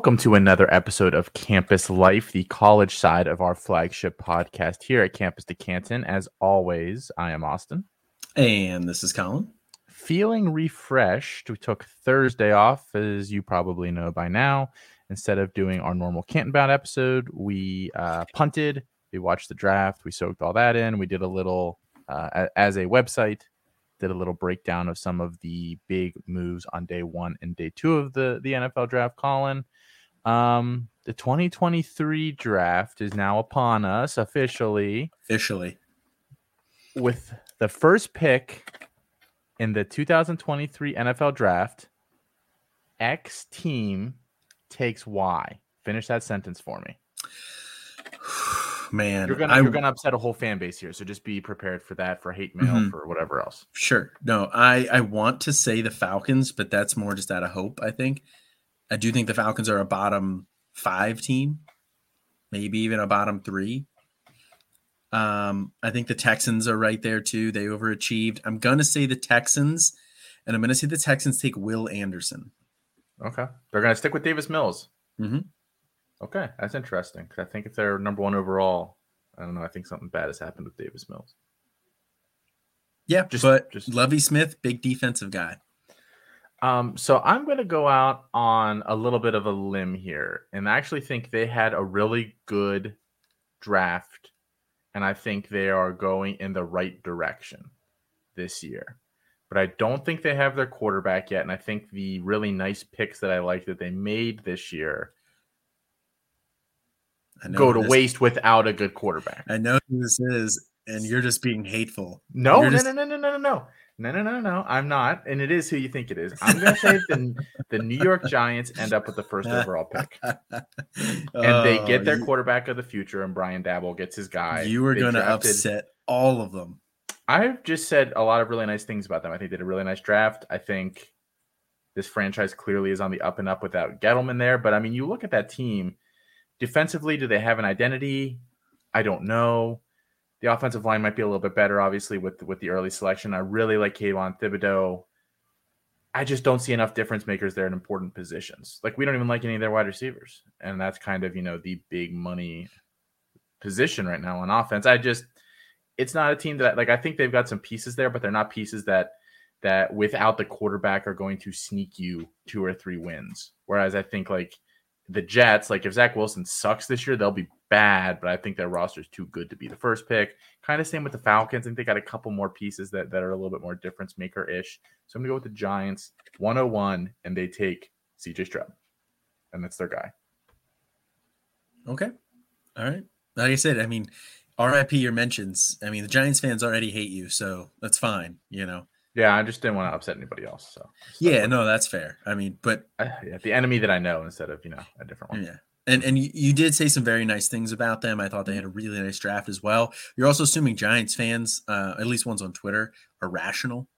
Welcome to another episode of Campus Life, the college side of our flagship podcast here at Campus to Canton. As always, I am Austin. And this is Colin. Feeling refreshed. We took Thursday off, as you probably know by now. Instead of doing our normal Canton bound episode, we uh, punted. We watched the draft. We soaked all that in. We did a little, uh, as a website, did a little breakdown of some of the big moves on day one and day two of the the NFL draft. Colin, um, the 2023 draft is now upon us officially. Officially, with the first pick in the 2023 NFL draft, X team takes Y. Finish that sentence for me. man, you're gonna I, you're gonna upset a whole fan base here. So just be prepared for that, for hate mail, mm-hmm. for whatever else. Sure. No, I I want to say the Falcons, but that's more just out of hope. I think. I do think the Falcons are a bottom five team, maybe even a bottom three. Um, I think the Texans are right there too. They overachieved. I'm gonna say the Texans, and I'm gonna say the Texans take Will Anderson. Okay, they're gonna stick with Davis Mills. Mm-hmm. Okay, that's interesting. I think if they're number one overall, I don't know. I think something bad has happened with Davis Mills. Yeah, just, but just Lovie Smith, big defensive guy. Um, so I'm going to go out on a little bit of a limb here, and I actually think they had a really good draft, and I think they are going in the right direction this year. But I don't think they have their quarterback yet, and I think the really nice picks that I like that they made this year go to this, waste without a good quarterback. I know who this is, and you're just being hateful. No, no, just... no, no, no, no, no, no. No, no, no, no. I'm not, and it is who you think it is. I'm going to say the the New York Giants end up with the first overall pick, and oh, they get their you, quarterback of the future, and Brian Daboll gets his guy. You were going to upset all of them. I've just said a lot of really nice things about them. I think they did a really nice draft. I think this franchise clearly is on the up and up without Gettleman there. But I mean, you look at that team Defensively, do they have an identity? I don't know. The offensive line might be a little bit better, obviously, with with the early selection. I really like Kayvon Thibodeaux. I just don't see enough difference makers there in important positions. Like we don't even like any of their wide receivers, and that's kind of you know the big money position right now on offense. I just it's not a team that like I think they've got some pieces there, but they're not pieces that that without the quarterback are going to sneak you two or three wins. Whereas I think like the Jets, like if Zach Wilson sucks this year, they'll be bad, but I think their roster is too good to be the first pick. Kind of same with the Falcons. I think they got a couple more pieces that, that are a little bit more difference maker ish. So I'm gonna go with the Giants 101, and they take CJ Stroud, and that's their guy. Okay. All right. Like I said, I mean, RIP your mentions. I mean, the Giants fans already hate you, so that's fine, you know. Yeah, I just didn't want to upset anybody else. So yeah, no, that's fair. I mean, but uh, yeah, the enemy that I know instead of you know a different one. Yeah, and and you, did say some very nice things about them. I thought they had a really nice draft as well. You're also assuming Giants fans, uh, at least ones on Twitter, are rational.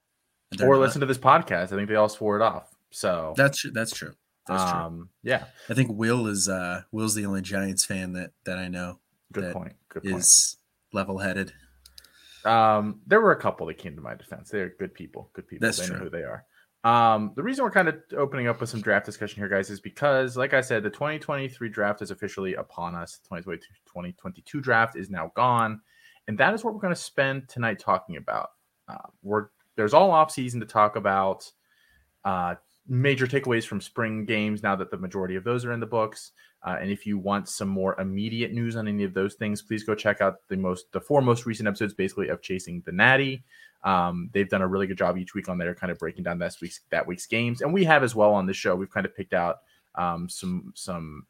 Or listen to this podcast. I think they all swore it off. So that's that's true. That's true. Um, yeah, I think Will is uh Will's the only Giants fan that that I know. Good point. Good point. Is level headed. Um, there were a couple that came to my defense. They're good people. Good people. That's they true. know who they are. Um, the reason we're kind of opening up with some draft discussion here, guys, is because, like I said, the 2023 draft is officially upon us. The 2022 draft is now gone, and that is what we're going to spend tonight talking about. Uh, we're there's all off season to talk about uh, major takeaways from spring games now that the majority of those are in the books. Uh, and if you want some more immediate news on any of those things, please go check out the most the four most recent episodes, basically of Chasing the Natty. Um, they've done a really good job each week on there, kind of breaking down that week's that week's games, and we have as well on the show. We've kind of picked out um, some some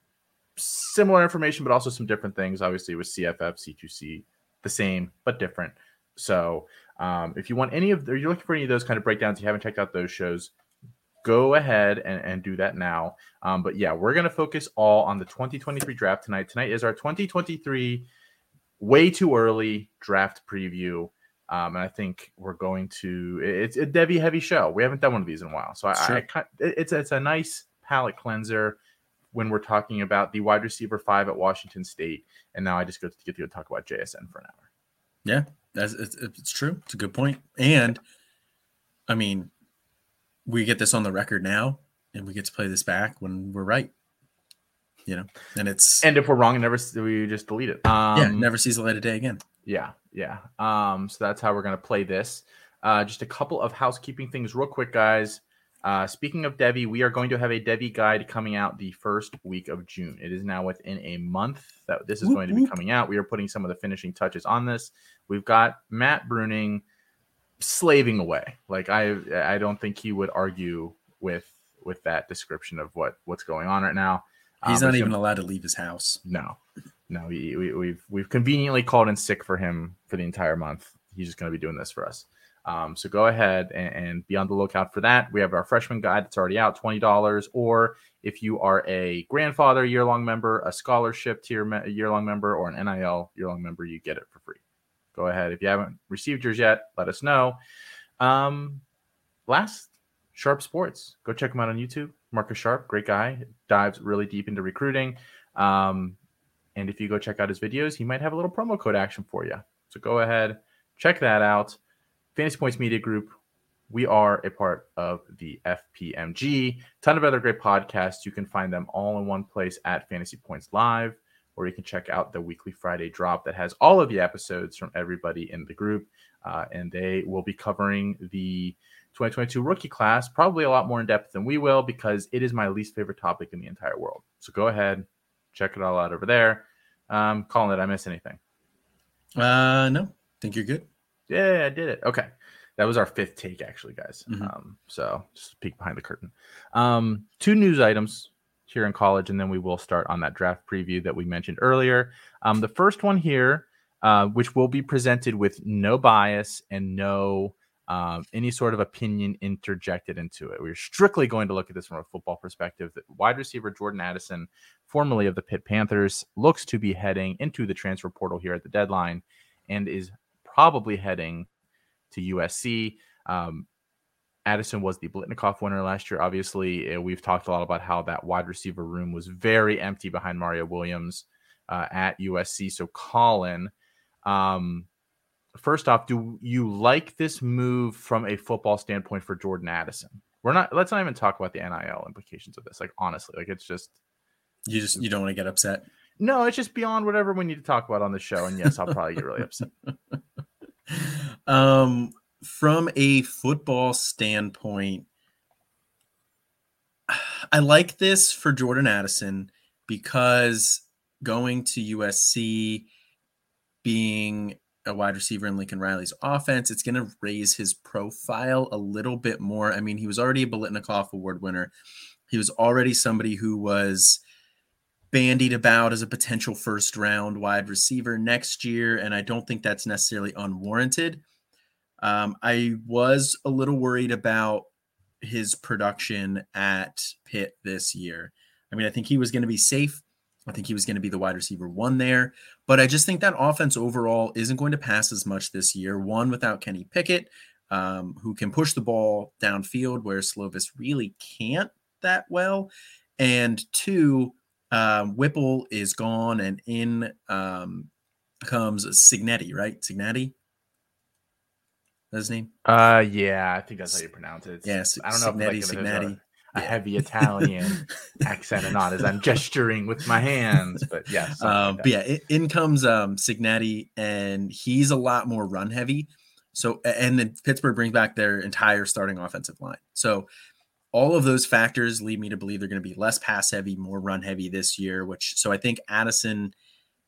similar information, but also some different things. Obviously, with CFF, C2C, the same but different. So, um, if you want any of, or you're looking for any of those kind of breakdowns, you haven't checked out those shows, go ahead and, and do that now. Um, but yeah, we're going to focus all on the 2023 draft tonight. Tonight is our 2023 way too early draft preview. Um, and I think we're going to, it's a Devy heavy show. We haven't done one of these in a while. So I, sure. I, it's, it's a nice palate cleanser when we're talking about the wide receiver five at Washington State. And now I just get to, get to talk about JSN for an hour. Yeah, that's, it's, it's true. It's a good point. And I mean, we get this on the record now and we get to play this back when we're right. you know, and it's And if we're wrong, never we just delete it. Um, yeah, never sees the light of day again. Yeah, yeah. Um, so that's how we're gonna play this. Uh, just a couple of housekeeping things, real quick, guys. Uh, speaking of Devy, we are going to have a Devy guide coming out the first week of June. It is now within a month that this is Whoop, going to be whoop. coming out. We are putting some of the finishing touches on this. We've got Matt Bruning slaving away. Like I, I don't think he would argue with with that description of what what's going on right now. He's Um, not even allowed to leave his house. no, no. We, we, we've we've conveniently called in sick for him for the entire month. He's just going to be doing this for us. Um, so go ahead and, and be on the lookout for that. We have our freshman guide that's already out, twenty dollars. Or if you are a grandfather year long member, a scholarship tier me- year long member, or an NIL year long member, you get it for free. Go ahead. If you haven't received yours yet, let us know. Um, last, Sharp Sports. Go check him out on YouTube. Marcus Sharp, great guy, dives really deep into recruiting. Um, and if you go check out his videos, he might have a little promo code action for you. So go ahead, check that out. Fantasy Points Media Group. We are a part of the FPMG. Ton of other great podcasts. You can find them all in one place at Fantasy Points Live, or you can check out the weekly Friday drop that has all of the episodes from everybody in the group. Uh, and they will be covering the 2022 rookie class, probably a lot more in depth than we will because it is my least favorite topic in the entire world. So go ahead, check it all out over there. Um, Colin, did I miss anything? Uh, no, think you're good. Yeah, I did it. Okay. That was our fifth take, actually, guys. Mhm. Um, so just peek behind the curtain. Um, two news items here in college, and then we will start on that draft preview that we mentioned earlier. Um, the first one here, uh, which will be presented with no bias and no um, any sort of opinion interjected into it. We're strictly going to look at this from a football perspective. That wide receiver Jordan Addison, formerly of the Pitt Panthers, looks to be heading into the transfer portal here at the deadline and is probably heading to USC. Um, Addison was the Biletnikoff winner last year. Obviously, we've talked a lot about how that wide receiver room was very empty behind Mario Williams uh, at USC. So, Colin, um, first off, do you like this move from a football standpoint for Jordan Addison? We're not. Let's not even talk about the NIL implications of this. Like honestly, like it's just You just you don't want to get upset. no. It's just beyond whatever we need to talk about on the show. And yes, I'll probably get really upset. um, from a football standpoint, I like this for Jordan Addison because going to USC, being a wide receiver in Lincoln Riley's offense, it's going to raise his profile a little bit more. I mean, he was already a Biletnikoff Award winner. He was already somebody who was bandied about as a potential first round wide receiver next year, and I don't think that's necessarily unwarranted. Um, I was a little worried about his production at Pitt this year. I mean, I think he was going to be safe. I think he was going to be the wide receiver one there, but I just think that offense overall isn't going to pass as much this year. One without Kenny Pickett, um, who can push the ball downfield where Slovis really can't that well, and two, um, Whipple is gone, and in um, comes Cignetti, right? Cignetti, that's his name. Uh, yeah, I think that's how you pronounce it. Yes, I don't know Cignetti, if like, Cignetti. A, heavy Italian accent or not, as I'm gesturing with my hands. But yeah, something like Um, but yeah, in, in comes um, Cignetti, and he's a lot more run heavy. So, and then Pittsburgh brings back their entire starting offensive line. So, all of those factors lead me to believe they're going to be less pass heavy, more run heavy this year. Which, so I think Addison,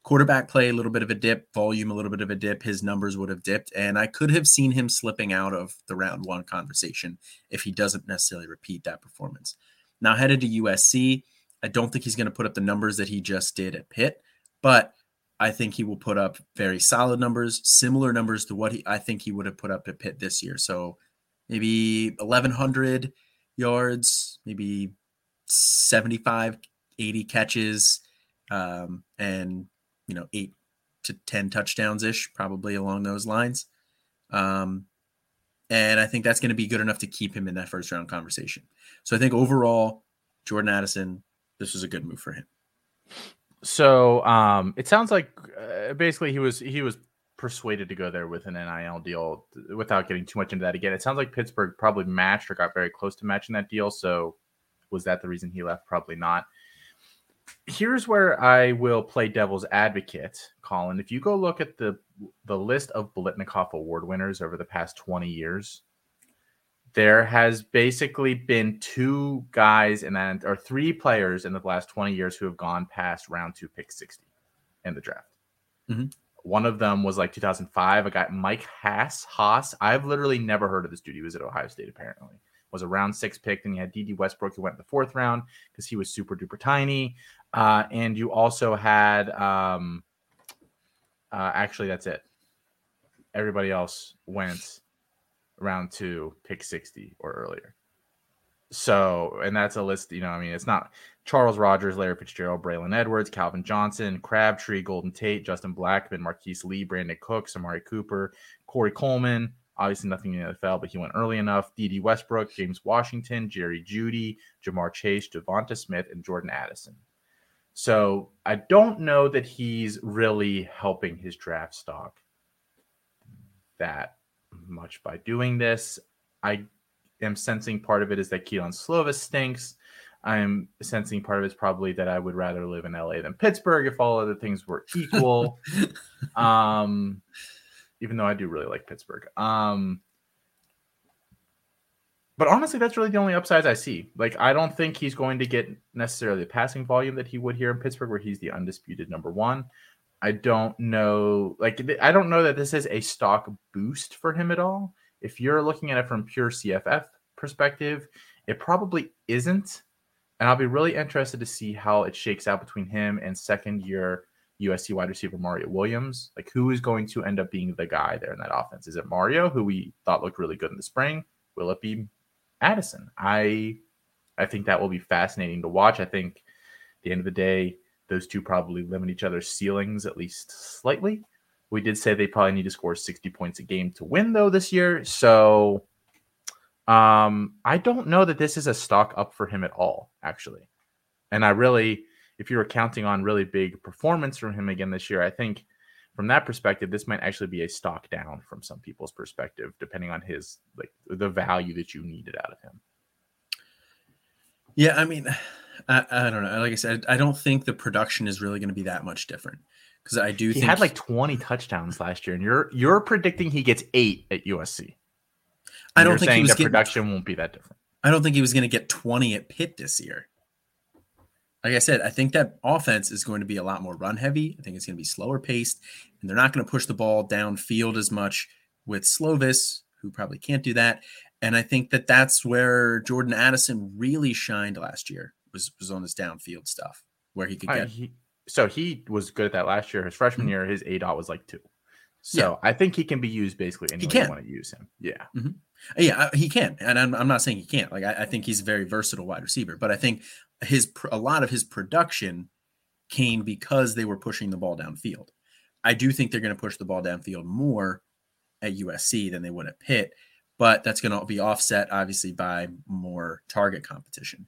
quarterback play, a little bit of a dip, volume, a little bit of a dip. His numbers would have dipped, and I could have seen him slipping out of the round one conversation if he doesn't necessarily repeat that performance. Now, headed to USC, I don't think he's going to put up the numbers that he just did at Pitt, but I think he will put up very solid numbers, similar numbers to what he I think he would have put up at Pitt this year. So maybe 1100 yards, maybe 75 80 catches um, and you know, 8 to 10 touchdowns ish probably along those lines. Um, and I think that's going to be good enough to keep him in that first round conversation. So I think overall, Jordan Addison, this was a good move for him. So um, it sounds like uh, basically he was he was persuaded to go there with an NIL deal without getting too much into that again. It sounds like Pittsburgh probably matched or got very close to matching that deal. So was that the reason he left? Probably not. Here's where I will play devil's advocate, Colin. If you go look at the the list of Biletnikoff Award winners over the past 20 years, there has basically been two guys and then or three players in the last 20 years who have gone past round two, pick 60 in the draft. Mhm. One of them was like 2005, a guy Mike Hass. Hass. I've literally never heard of this dude. He was at Ohio State apparently. Was a round six pick. Then you had Dede Westbrook who went in the fourth round because he was super duper tiny. Uh, and you also had um, uh, actually that's it. Everybody else went round two, pick 60 or earlier. So, and that's a list, you know, I mean, it's not Charles Rogers, Larry Fitzgerald, Braylon Edwards, Calvin Johnson, Crabtree, Golden Tate, Justin Blackmon, Marquise Lee, Brandon Cook, Samari Cooper, Corey Coleman. Obviously, nothing in the NFL, but he went early enough. Dede Westbrook, James Washington, Jerry Jeudy, Ja'Marr Chase, Devonta Smith, and Jordan Addison. So I don't know that he's really helping his draft stock that much by doing this. I am sensing part of it is that Keelan Slovis stinks. I'm sensing part of it's probably that I would rather live in LA than Pittsburgh if all other things were equal. um, even though I do really like Pittsburgh. Um, but honestly, that's really the only upsides I see. Like, I don't think he's going to get necessarily the passing volume that he would here in Pittsburgh, where he's the undisputed number one. I don't know. Like, I don't know that this is a stock boost for him at all. If you're looking at it from pure CFF perspective, it probably isn't. And I'll be really interested to see how it shakes out between him and second year USC wide receiver Mario Williams. Like, who is going to end up being the guy there in that offense? Is it Mario, who we thought looked really good in the spring? Will it be Addison? I I think that will be fascinating to watch. I think the end of the day, those two probably limit each other's ceilings at least slightly. We did say they probably need to score 60 points a game to win though this year. So um I don't know that this is a stock up for him at all, actually. And I really if you were counting on really big performance from him again this year, I think from that perspective, this might actually be a stock down from some people's perspective, depending on his like the value that you needed out of him. Yeah, I mean, I, I don't know. Like I said, I don't think the production is really going to be that much different because I do He think had like 20 touchdowns last year, and you're you're predicting he gets eight at USC. I don't think he was the getting, production won't be that different. I don't think he was going to get 20 at Pitt this year. Like I said, I think that offense is going to be a lot more run heavy. I think it's going to be slower paced, and they're not going to push the ball downfield as much with Slovis, who probably can't do that. And I think that that's where Jordan Addison really shined last year was was on his downfield stuff, where he could I- get he, so he was good at that last year. His freshman Mhm. year, his A dot was like two. So I think he can be used basically any way you want to use him. Yeah. Yeah, he can, and I'm, I'm not saying he can't. Like I, I think he's a very versatile wide receiver, but I think his a lot of his production came because they were pushing the ball downfield. I do think they're going to push the ball downfield more at USC than they would at Pitt, but that's going to be offset obviously by more target competition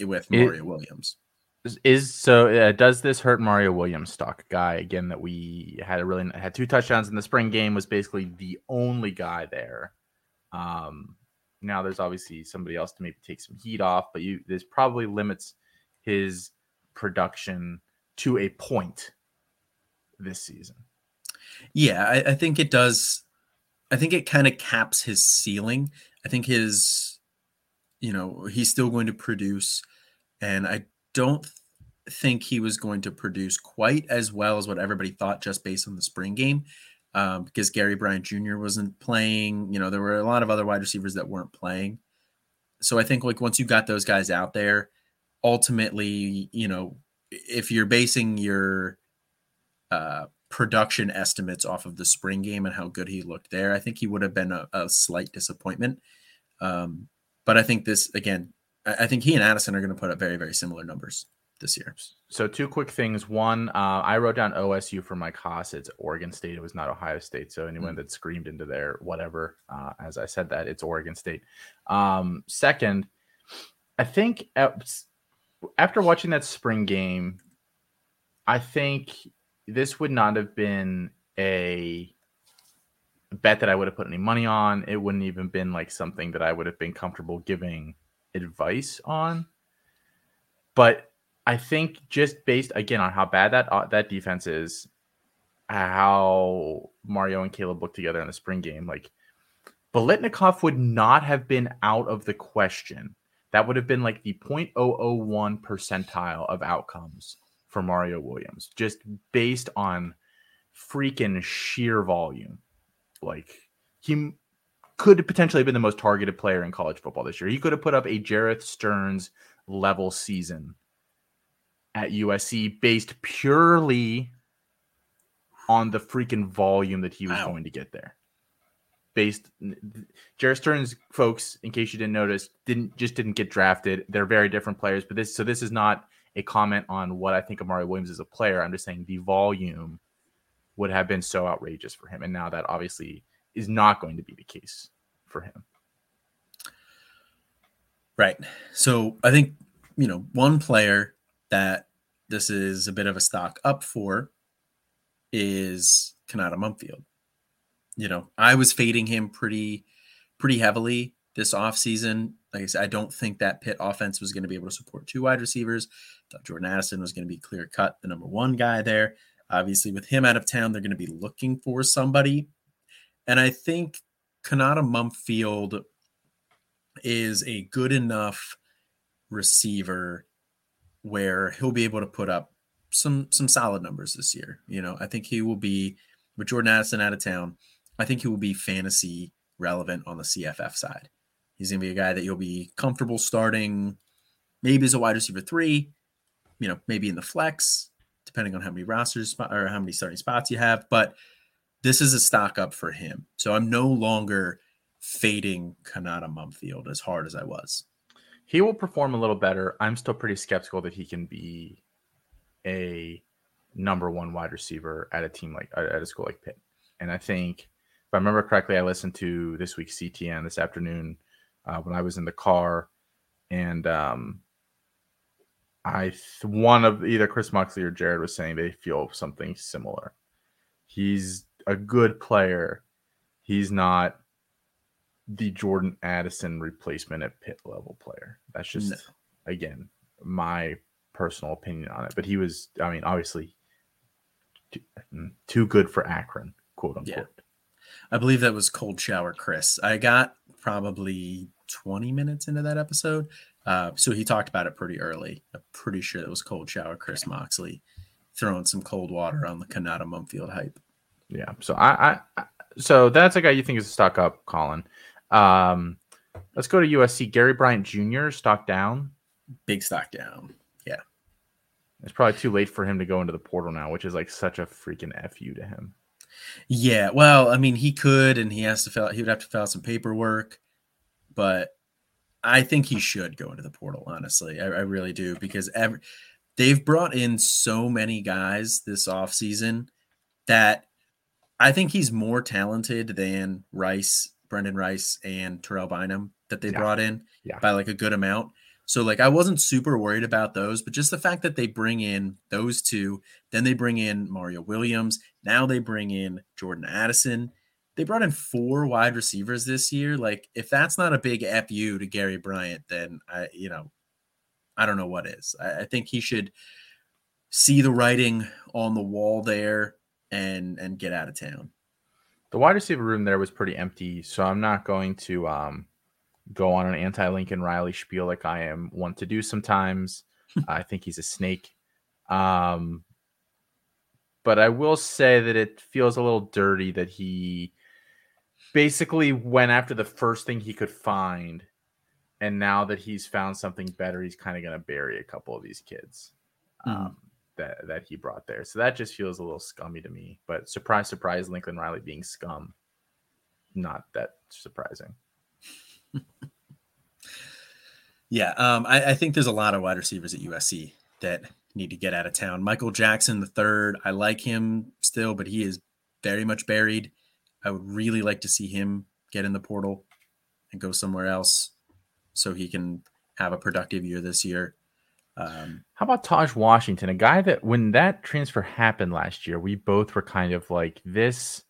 with It- Mario Williams. Is- Is so uh, does this hurt Mario Williams stock guy again that we had a really had two touchdowns in the spring game was basically the only guy there. Um now there's obviously somebody else to maybe take some heat off, but you this probably limits his production to a point this season. Yeah, I, I think it does. I think it kind of caps his ceiling. I think his, you know, he's still going to produce, and I don't think he was going to produce quite as well as what everybody thought just based on the spring game, um, because Gary Bryant Jr. wasn't playing. You know, there were a lot of other wide receivers that weren't playing. So I think like once you got those guys out there, ultimately, you know, if you're basing your uh, production estimates off of the spring game and how good he looked there, I think he would have been a, a slight disappointment. Um, but I think this again, I, I think he and Addison are going to put up very, very similar numbers this year. So two quick things. One, uh, I wrote down OSU for my cost. It's Oregon State. It was not Ohio State. So anyone that screamed into their whatever, uh, as I said that, it's Oregon State. Um, second, I think after watching that spring game, I think this would not have been a bet that I would have put any money on. It wouldn't even been like something that I would have been comfortable giving advice on. But I think just based again on how bad that uh, that defense is, how Mario and Caleb looked together in the spring game, like Biletnikoff would not have been out of the question. That would have been like the 0.001 percentile of outcomes for Mario Williams, just based on freaking sheer volume. Like he could potentially have been the most targeted player in college football this year. He could have put up a Jerreth Sterns level season at USC based purely on the freaking volume that he was wow. going to get there. Based Jerreth Sterns, folks, in case you didn't notice, didn't just didn't get drafted. They're very different players, but this so this is not a comment on what I think of Mario Williams as a player. I'm just saying the volume would have been so outrageous for him. And now that obviously is not going to be the case for him. Right. So I think, you know, one player that this is a bit of a stock up for is Konata Mumpfield. You know, I was fading him pretty pretty heavily this offseason. Like I said, I don't think that Pitt offense was going to be able to support two wide receivers. I thought Jordan Addison was going to be clear cut, the number one guy there. Obviously, with him out of town, they're going to be looking for somebody. And I think Konata Mumpfield is a good enough receiver where he'll be able to put up some some solid numbers this year. You know, I think he will be with Jordan Addison out of town. I think he will be fantasy relevant on the CFF side. He's going to be a guy that you'll be comfortable starting, maybe as a wide receiver three, you know, maybe in the flex, depending on how many rosters or how many starting spots you have. But this is a stock up for him. So I'm no longer fading Konata Mumpfield as hard as I was. He will perform a little better. I'm still pretty skeptical that he can be a number one wide receiver at a team like at a school like Pitt. And I think if I remember correctly, I listened to this week's CTN this afternoon uh, when I was in the car, and um, I one of either Chris Moxley or Jared was saying they feel something similar. He's a good player. He's not the Jordan Addison replacement at pit level player. That's just no. again my personal opinion on it. But he was, I mean, obviously too, mm, too good for Akron, quote unquote. Yeah. I believe that was Cold Shower Chris. I got probably 20 minutes into that episode. Uh, so he talked about it pretty early. I'm pretty sure it was Cold Shower Chris Moxley throwing some cold water on the Konata Mumpfield hype. Yeah. So I, I, so that's a guy you think is a stock up, Colin. Um, let's go to USC. Gary Bryant Jr. stock down. Big stock down. Yeah. It's probably too late for him to go into the portal now, which is like such a freaking fu to him. Yeah, well, I mean, he could, and he has to fill. He would have to fill out some paperwork, but I think he should go into the portal. Honestly, I, I really do because every, they've brought in so many guys this offseason that I think he's more talented than Rice, Brenden Rice, and Terrell Bynum that they yeah. brought in yeah. by like a good amount. So like I wasn't super worried about those, but just the fact that they bring in those two, then they bring in Mario Williams, now they bring in Jordan Addison. They brought in four wide receivers this year. Like if that's not a big fu to Gary Bryant, then I you know I don't know what is. I, I think he should see the writing on the wall there and and get out of town. The wide receiver room there was pretty empty, so I'm not going to um go on an anti Lincoln Riley spiel like I am want to do sometimes. I think he's a snake. Um, but I will say that it feels a little dirty that he basically went after the first thing he could find. And now that he's found something better, he's kind of going to bury a couple of these kids um, that, that he brought there. So that just feels a little scummy to me. But surprise, surprise, Lincoln Riley being scum, not that surprising. yeah, um, I, I, think there's a lot of wide receivers at USC that need to get out of town. Michael Jackson the third, I like him still, but he is very much buried. I would really like to see him get in the portal and go somewhere else so he can have a productive year this year. Um, How about Taj Washington, a guy that when that transfer happened last year, we both were kind of like, this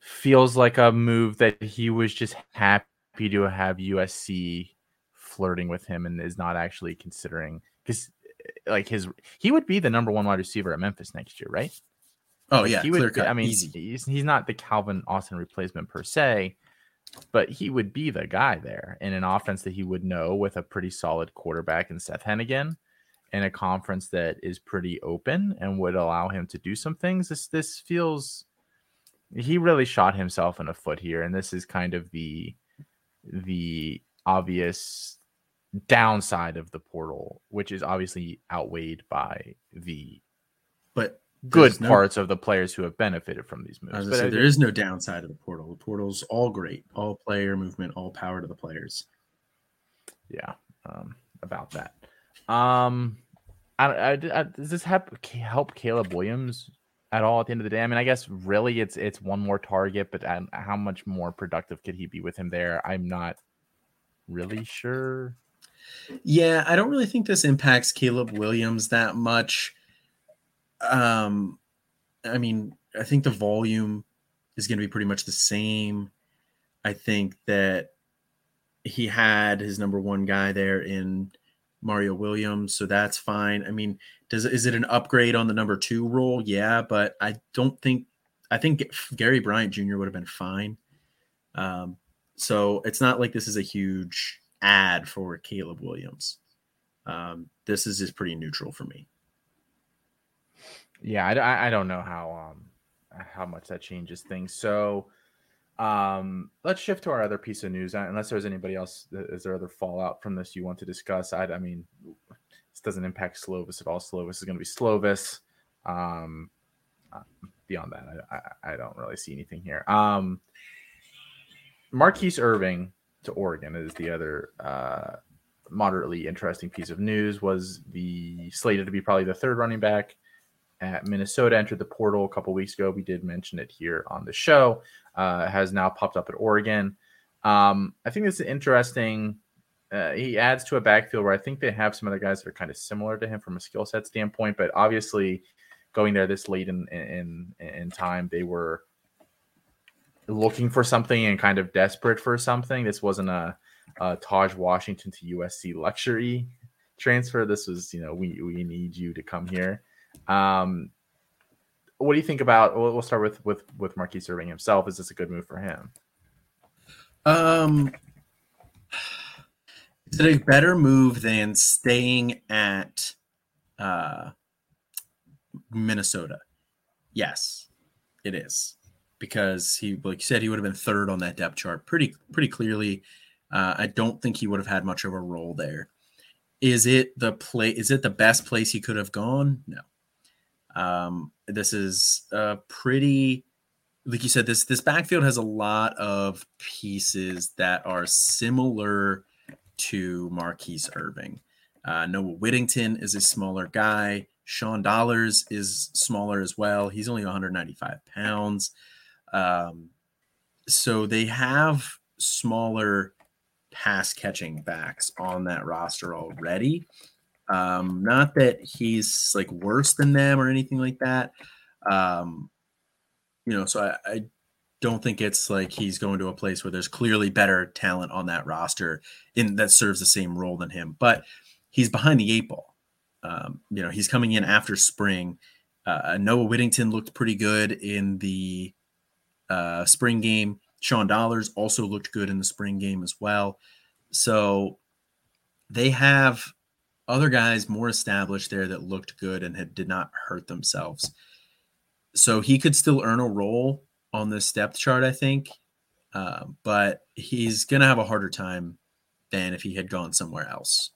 feels like a move that he was just happy to have USC flirting with him and is not actually considering because like his he would be the number one wide receiver at Memphis next year, right? Oh yeah, he clear would. cut, I mean, he's he's not the Calvin Austin replacement per se, but he would be the guy there in an offense that he would know with a pretty solid quarterback in Seth Henigan, in a conference that is pretty open and would allow him to do some things. This this feels he really shot himself in a foot here, and this is kind of the the obvious downside of the portal, which is obviously outweighed by the But good there's no- parts of the players who have benefited from these moves. I was But say, I there is no downside of the portal. The portal's all great, all player movement, all power to the players. yeah, um, about that. Um, I, I, I- does this help help Caleb Williams at all at the end of the day? I mean, I guess really it's it's one more target, but um, how much more productive could he be with him there? I'm not really sure. Yeah, I don't really think this impacts Caleb Williams that much. Um, I mean, I think the volume is going to be pretty much the same. I think that he had his number one guy there in Mario Williams, so that's fine. I mean, does is it an upgrade on the number two role? Yeah, but I don't think I think Gary Bryant Jr. would have been fine. Um, so it's not like this is a huge ad for Caleb Williams. Um, this is just pretty neutral for me. Yeah, I, I- don't know how um how much that changes things. So um let's shift to our other piece of news. Uh, Unless there's anybody else, is there other fallout from this you want to discuss? I, I mean, this doesn't impact Slovis at all. Slovis is going to be Slovis. Um, uh, beyond that, I, I I don't really see anything here. Um, Mar'Keise Irving to Oregon is the other uh moderately interesting piece of news. Was the slated to be probably the third running back at Minnesota entered the portal a couple weeks ago. We did mention it here on the show. Uh, has now popped up at Oregon. Um, I think this is interesting. Uh, he adds to a backfield where I think they have some other guys that are kind of similar to him from a skill set standpoint, but obviously going there this late in in in time, they were looking for something and kind of desperate for something. This wasn't a, a Taj Washington to USC luxury transfer. This was, you know, we we need you to come here. Um, what do you think about? We'll, we'll start with with with Mar'Keise Irving himself. Is this a good move for him? Um, is it a better move than staying at uh, Minnesota? Yes, it is because he, like you said, he would have been third on that depth chart pretty pretty clearly. Uh, I don't think he would have had much of a role there. Is it the play? Is it the best place he could have gone? No. Um, this is a pretty like you said, this this backfield has a lot of pieces that are similar to Mar'Keise Irving. Uh, Noah Whittington is a smaller guy. Sean Dollars is smaller as well. He's only 195 pounds. Um, so they have smaller pass catching backs on that roster already. Um, not that he's like worse than them or anything like that. Um, you know, so I, I don't think it's like he's going to a place where there's clearly better talent on that roster in that serves the same role than him, but he's behind the eight ball. Um, you know, he's coming in after spring. Uh, Noah Whittington looked pretty good in the uh, spring game. Sean Dollars also looked good in the spring game as well. So they have other guys more established there that looked good and had, did not hurt themselves. So he could still earn a role on this depth chart, I think, uh, but he's going to have a harder time than if he had gone somewhere else.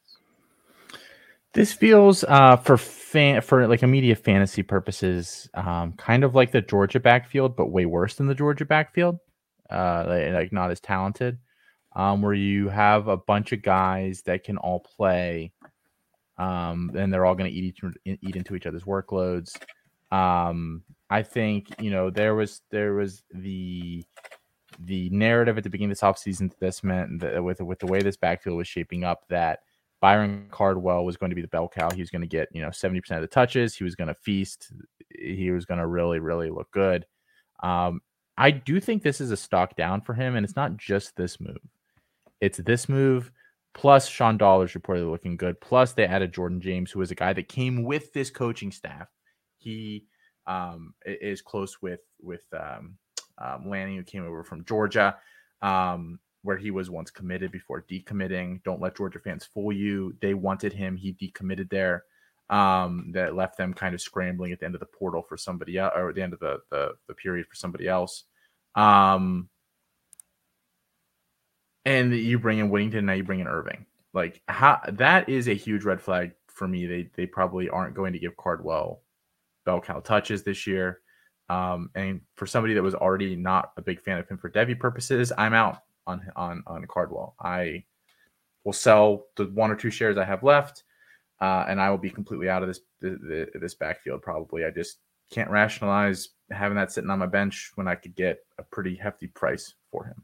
This feels uh, for fan for like immediate fantasy purposes, um, kind of like the Georgia backfield, but way worse than the Georgia backfield. Uh, like, not as talented. Um, where you have a bunch of guys that can all play, um, and they're all going to eat each eat into each other's workloads. Um, I think you know there was there was the the narrative at the beginning of this offseason that this meant that with with the way this backfield was shaping up that Byron Cardwell was going to be the bell cow. He was going to get, you know, 70% of the touches. He was going to feast. He was going to really, really look good. Um, I do think this is a stock down for him. And it's not just this move, it's this move Plus, Sean Dollar is reportedly looking good. Plus, they added Jordan James, who is a guy that came with this coaching staff. He um, is close with with um, um, Lanning, who came over from Georgia, um, where he was once committed before decommitting. Don't let Georgia fans fool you. They wanted him. He decommitted there. Um, that left them kind of scrambling at the end of the portal for somebody else, or at the end of the the, the period for somebody else. Um, and you bring in Whittington, now you bring in Irving. Like how that is a huge red flag for me. They they probably aren't going to give Cardwell bell cow touches this year. Um, and for somebody that was already not a big fan of him for Devy purposes, I'm out on on on Cardwell. I will sell the one or two shares I have left, uh, and I will be completely out of this this backfield. Probably, I just can't rationalize having that sitting on my bench when I could get a pretty hefty price for him.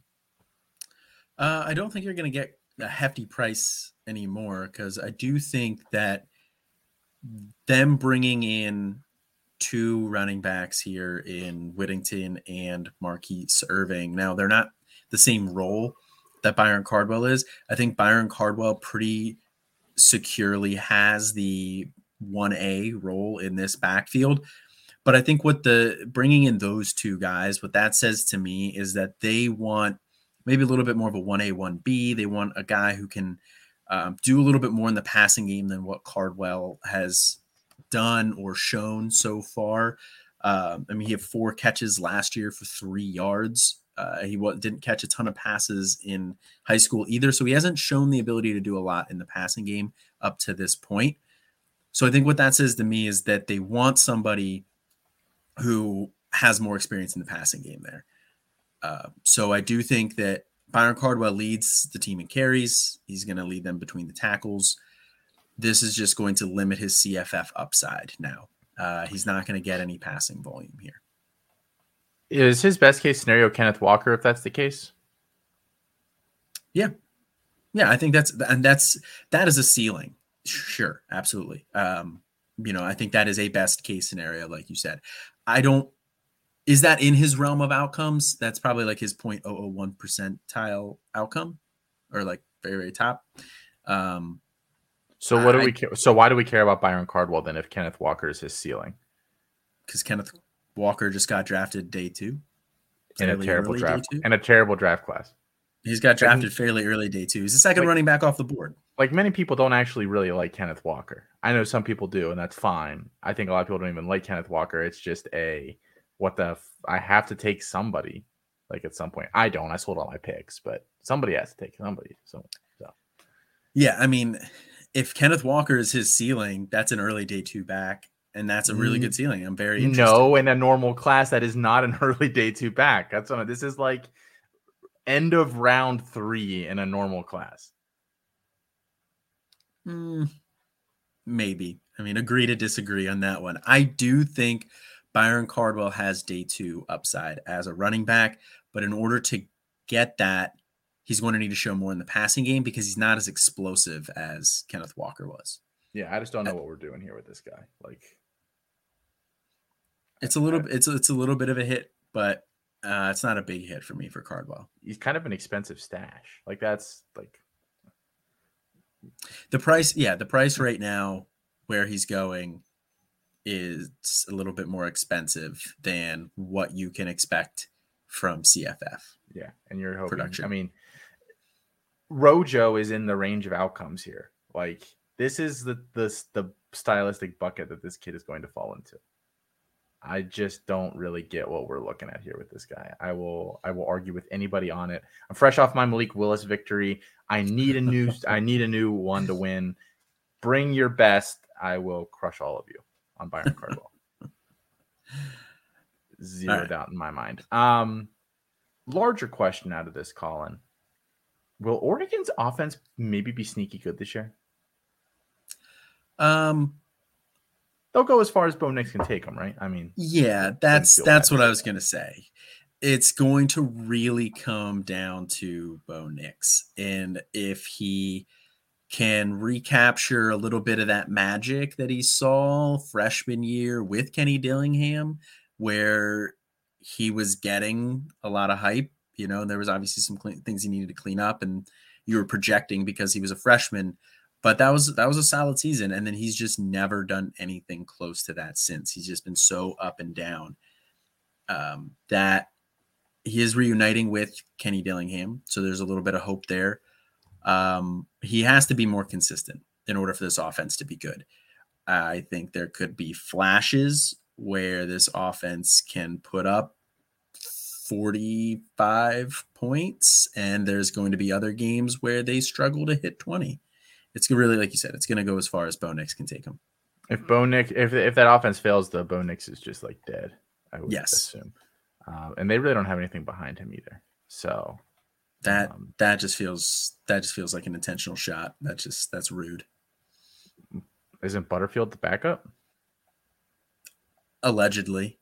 Uh, I don't think you're going to get a hefty price anymore because I do think that them bringing in two running backs here in Whittington and Mar'Keise Irving. Now, they're not the same role that Byron Cardwell is. I think Byron Cardwell pretty securely has the 1A role in this backfield. But I think what the bringing in those two guys, what that says to me is that they want maybe a little bit more of a 1A, 1B. They want a guy who can um, do a little bit more in the passing game than what Cardwell has done or shown so far. Um, I mean, he had four catches last year for three yards. Uh, he didn't catch a ton of passes in high school either, so he hasn't shown the ability to do a lot in the passing game up to this point. So I think what that says to me is that they want somebody who has more experience in the passing game there. Uh, so I do think that Byron Cardwell leads the team in carries. He's going to lead them between the tackles this is just going to limit his CFF upside now. Uh, he's not going to get any passing volume here. Is his best case scenario Kenneth Walker if that's the case? Yeah. Yeah, I think that's and that's that is a ceiling. Sure, absolutely. Um, you know, I think that is a best case scenario, like you said. I don't is that in his realm of outcomes? That's probably like his 0.001 percentile outcome or like very, very top. Um, so what do we care? So why do we care about Byron Cardwell then if Kenneth Walker is his ceiling? Because Kenneth Walker just got drafted day two. In a terrible draft. In a terrible draft class. He's got drafted and, fairly early day two. He's the second like, running back off the board. Like many people don't actually really like Kenneth Walker. I know some people do, and that's fine. I think a lot of people don't even like Kenneth Walker. It's just a what the f- I have to take somebody like at some point. I don't. I sold all my picks, but somebody has to take somebody. So, so. yeah, I mean, if Kenneth Walker is his ceiling, that's an early day two back, and that's a really good ceiling. I'm very interested. No, in a normal class, that is not an early day two back. That's what this is like end of round three in a normal class. Mm, maybe. I mean, agree to disagree on that one. I do think Byron Cardwell has day two upside as a running back, but in order to get that, he's going to need to show more in the passing game because he's not as explosive as Kenneth Walker was. Yeah, I just don't know what we're doing here with this guy. Like, it's a little, it's it's a little bit of a hit, but uh, it's not a big hit for me for Cardwell. He's kind of an expensive stash. Like that's like the price. Yeah, the price right now where he's going is a little bit more expensive than what you can expect from CFF. Yeah, and you're hoping. Production. I mean, Rojo is in the range of outcomes here. Like this is the the the stylistic bucket that this kid is going to fall into. I just don't really get what we're looking at here with this guy. I will I will argue with anybody on it. I'm fresh off my Malik Willis victory. I need a new I need a new one to win. Bring your best. I will crush all of you on Byron Cardwell. Zero right. doubt in my mind. Um larger question out of this, Colin. Will Oregon's offense maybe be sneaky good this year? Um, they'll go as far as Bo Nix can take them, right? I mean, yeah, that's that's what I was gonna say. It's going to really come down to Bo Nix, and if he can recapture a little bit of that magic that he saw freshman year with Kenny Dillingham, where he was getting a lot of hype you know, there was obviously some clean, things he needed to clean up, and you were projecting because he was a freshman. But that was that was a solid season, and then he's just never done anything close to that since. He's just been so up and down um, that he is reuniting with Kenny Dillingham, so there's a little bit of hope there. Um, he has to be more consistent in order for this offense to be good. I think there could be flashes where this offense can put up 45 points, and there's going to be other games where they struggle to hit 20. It's really, like you said, it's going to go as far as Bo Nix can take them. If Bo Nix, if if that offense fails, the Bo Nix is just like dead. I would Yes. assume, um, and they really don't have anything behind him either. So That Um, that just feels that just feels like an intentional shot. That just that's rude. isn't Butterfield the backup? Allegedly,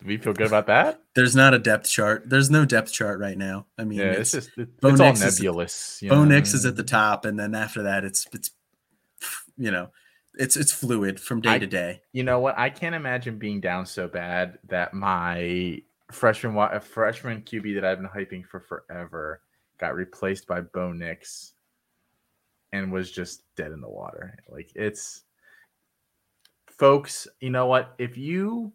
Do we feel good about that? there's not a depth chart. There's no depth chart right now. I mean, Yeah, it's, it's just it, it's all is- nebulous. Bo? Nix is at the top, and then after that, it's it's you know, it's it's fluid from day I- to day. You know what? I can't imagine being down so bad that my freshman wa- freshman QB that I've been hyping for forever got replaced by Bo Nix and was just dead in the water. Like it's folks, you know what? If you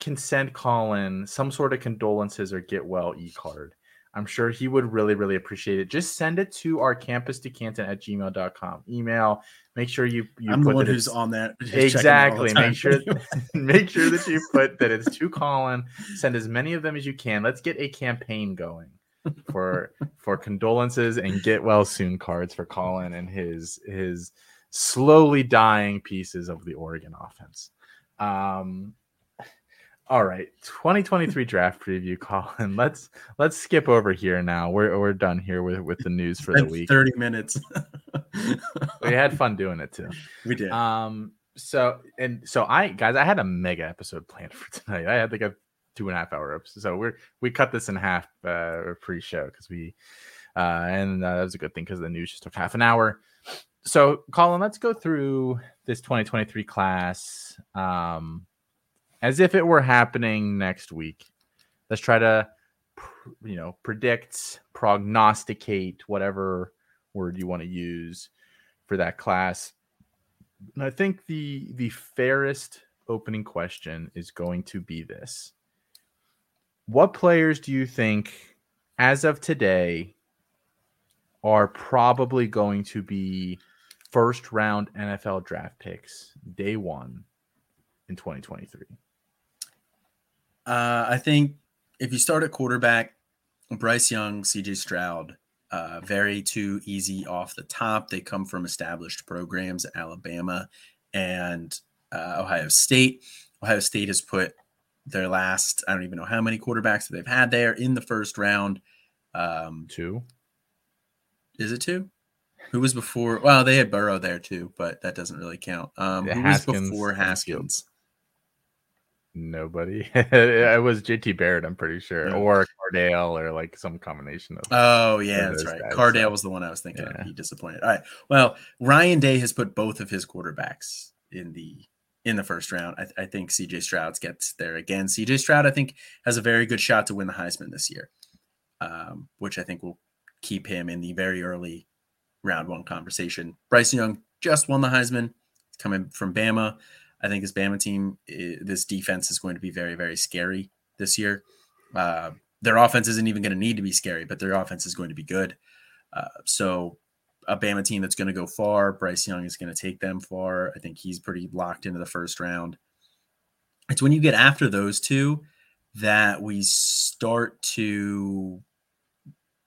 can send Colin some sort of condolences or get well e card, I'm sure he would really, really appreciate it. Just send it to our campus decanton at gmail.com. Email. Make sure you, you I'm the one who's on that. checking all the Exactly. Make sure make sure that you put that it's to Colin. Send as many of them as you can. Let's get a campaign going for for condolences and get well soon cards for Colin and his his slowly dying pieces of the Oregon offense. Um all right, 2023 draft preview, Colin. Let's let's skip over here now. We're we're done here with with the news for the week. 30 minutes. We had fun doing it too. we did. Um. So and so, I guys, I had a mega episode planned for tonight. I had like a two and a half hour episode. So we're we cut this in half uh, pre-show because we, uh, and uh, that was a good thing because the news just took half an hour. So Colin, let's go through this 2023 class, um, as if it were happening next week. Let's try to, you know, predict, prognosticate, whatever word you want to use for that class. And I think the the fairest opening question is going to be this. What players do you think as of today are probably going to be first round NFL draft picks day 1 in 2023? Uh, I think if you start at quarterback, Bryce Young, CJ Stroud, uh, very too easy off the top. They come from established programs, Alabama and uh, Ohio State. Ohio State has put their last, I don't even know how many quarterbacks that they've had there in the first round. Um, 2. is it two? Who was before? Well, they had Burrow there too, but that doesn't really count. Um, Yeah, who Haskins was before Haskins? Nobody. it was JT Barrett, I'm pretty sure, Yeah. or Cardale or like some combination of Oh yeah, that's right. guys, Cardale so- was the one I was thinking Yeah. of. He disappointed. All right. Well, Ryan Day has put both of his quarterbacks in the in the first round. I, I think CJ Stroud gets there again. CJ Stroud, I think, has a very good shot to win the Heisman this year, um, which I think will keep him in the very early round one conversation. Bryce Young just won the Heisman, coming from Bama. I think this Bama team, this defense is going to be very, very scary this year. Uh, their offense isn't even going to need to be scary, but their offense is going to be good. Uh, so, a Bama team that's going to go far, Bryce Young is going to take them far. I think he's pretty locked into the first round. It's when you get after those two that we start to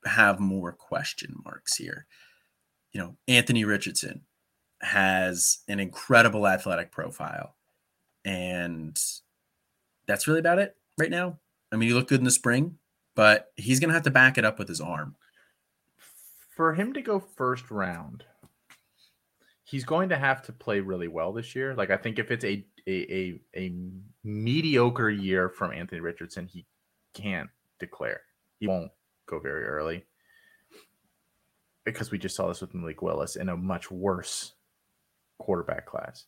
have more question marks here. You know, Anthony Richardson has an incredible athletic profile, and that's really about it right now. I mean, he looked good in the spring, but he's going to have to back it up with his arm. for him to go first round, he's going to have to play really well this year. Like I think if it's a a a, a mediocre year from Anthony Richardson, he can't declare. He won't go very early because we just saw this with Malik Willis in a much worse quarterback class.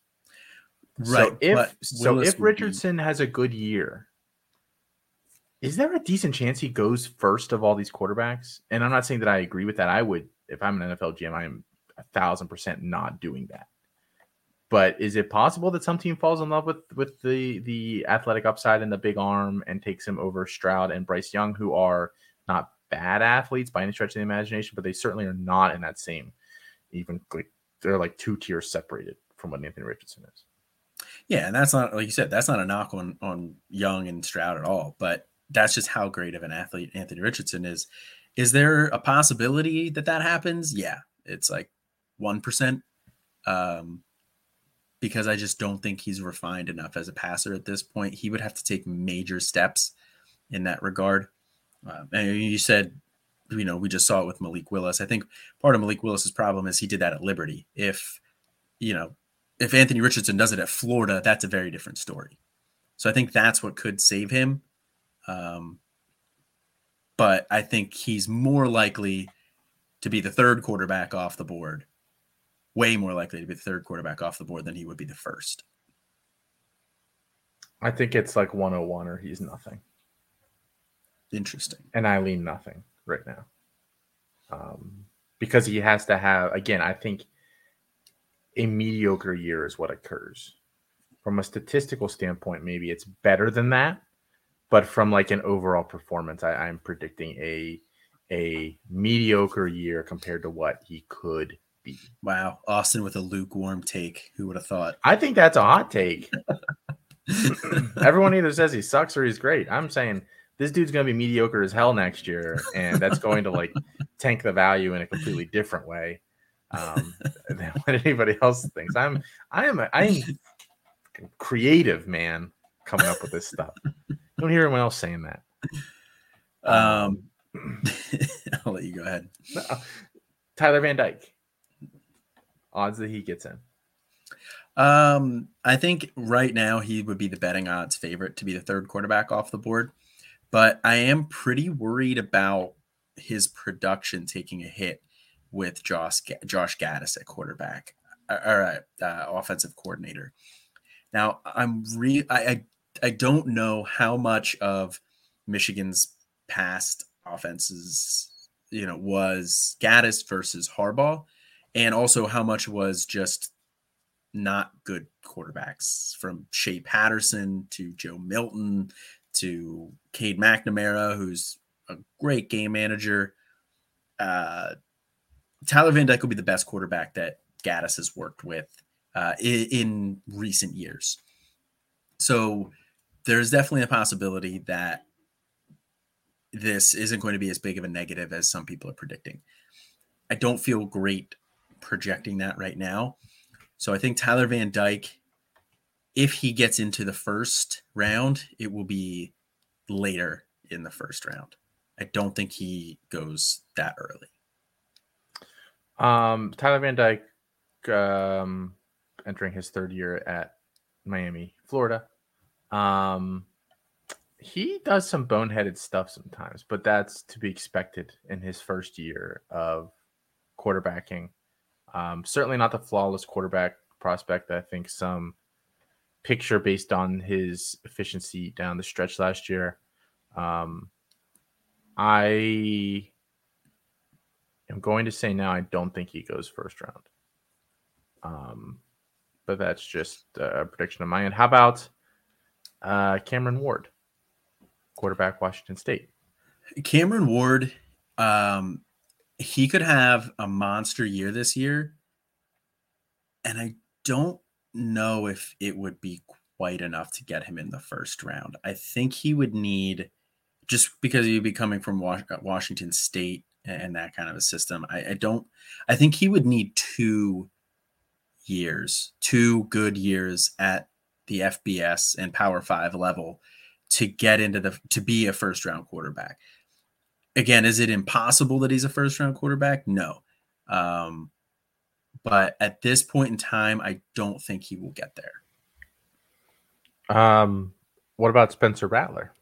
So if so, if would be- Richardson has a good year, is there a decent chance he goes first of all these quarterbacks? And I'm not saying that I agree with that. I would, if I'm an NFL GM, I am a thousand percent not doing that. But is it possible that some team falls in love with with the the athletic upside and the big arm and takes him over Stroud and Bryce Young, who are not bad athletes by any stretch of the imagination, but they certainly are not in that same even they're like two tiers separated from what Anthony Richardson is. Yeah, and that's not like you said, that's not a knock on on Young and Stroud at all, but that's just how great of an athlete Anthony Richardson is. Is there a possibility that that happens? Yeah, it's like 1%. Um, because I just don't think he's refined enough as a passer at this point. He would have to take major steps in that regard. Uh, and you said, you know, we just saw it with Malik Willis. I think part of Malik Willis's problem is he did that at Liberty. If, you know, if Anthony Richardson does it at Florida, that's a very different story. So I think that's what could save him. Um, but I think he's more likely to be the third quarterback off the board way more likely to be the third quarterback off the board than he would be the first. I think it's like 101 or he's nothing. Interesting. And I lean nothing right now. Um, because he has to have, again, I think a mediocre year is what occurs. From a statistical standpoint, maybe it's better than that. But from like an overall performance, I, I'm predicting a a mediocre year compared to what he could be. Wow, Austin with a lukewarm take. Who would have thought? I think that's a hot take. Everyone either says he sucks or he's great. I'm saying this dude's going to be mediocre as hell next year, and that's going to like tank the value in a completely different way um, than what anybody else thinks. I'm I am a, I am creative man coming up with this stuff. You don't hear anyone else saying that. Um, I'll let you go ahead. Tyler Van Dyke odds that he gets in? Um, I think right now he would be the betting odds favorite to be the third quarterback off the board, but I am pretty worried about his production taking a hit with Josh Josh Gattis at quarterback or uh, uh, offensive coordinator. Now I'm re I, I I don't know how much of Michigan's past offenses you know was Gattis versus Harbaugh and also how much was just not good quarterbacks from Shea Patterson to Joe Milton to Cade McNamara, who's a great game manager. Uh, Tyler Van Dyke will be the best quarterback that Gattis has worked with uh, in, in recent years. So there's definitely a possibility that this isn't going to be as big of a negative as some people are predicting. I don't feel great projecting that right now. So I think Tyler Van Dyke, if he gets into the first round, it will be later in the first round. I don't think he goes that early. Um, Tyler Van Dyke, um, entering his third year at Miami, Florida. Um, he does some boneheaded stuff sometimes, but that's to be expected in his first year of quarterbacking. Um, certainly not the flawless quarterback prospect. That I think some picture based on his efficiency down the stretch last year. Um, I am going to say now I don't think he goes first round. Um, but that's just a prediction of mine. How about uh, Cameron Ward, quarterback, Washington State? Cameron Ward, um, he could have a monster year this year. And I don't know if it would be quite enough to get him in the first round. I think he would need, just because he'd be coming from Washington State and that kind of a system. I, I don't, I think he would need two years, two good years at the FBS and Power Five level to get into the, to be a first round quarterback again, is it impossible that he's a first round quarterback? No. Um, but at this point in time, I don't think he will get there. Um, what about Spencer Rattler,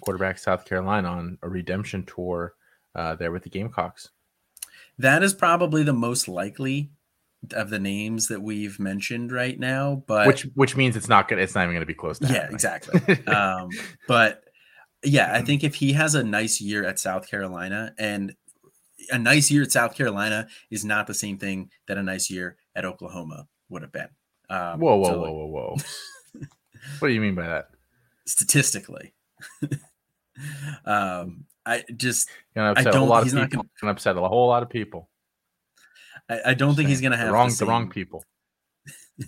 quarterback South Carolina on a redemption tour uh, there with the Gamecocks? That is probably the most likely of the names that we've mentioned right now, but which which means it's not gonna it's not even gonna be close. yeah, happening. exactly. um, but Yeah, I think if he has a nice year at South Carolina, and a nice year at South Carolina is not the same thing that a nice year at Oklahoma would have been. Um, whoa, whoa, so whoa, whoa, whoa! what do you mean by that? Statistically, um, I just I don't. A lot he's of people. not gonna, upset a whole lot of people. I, I don't think he's gonna have the wrong the, the wrong people.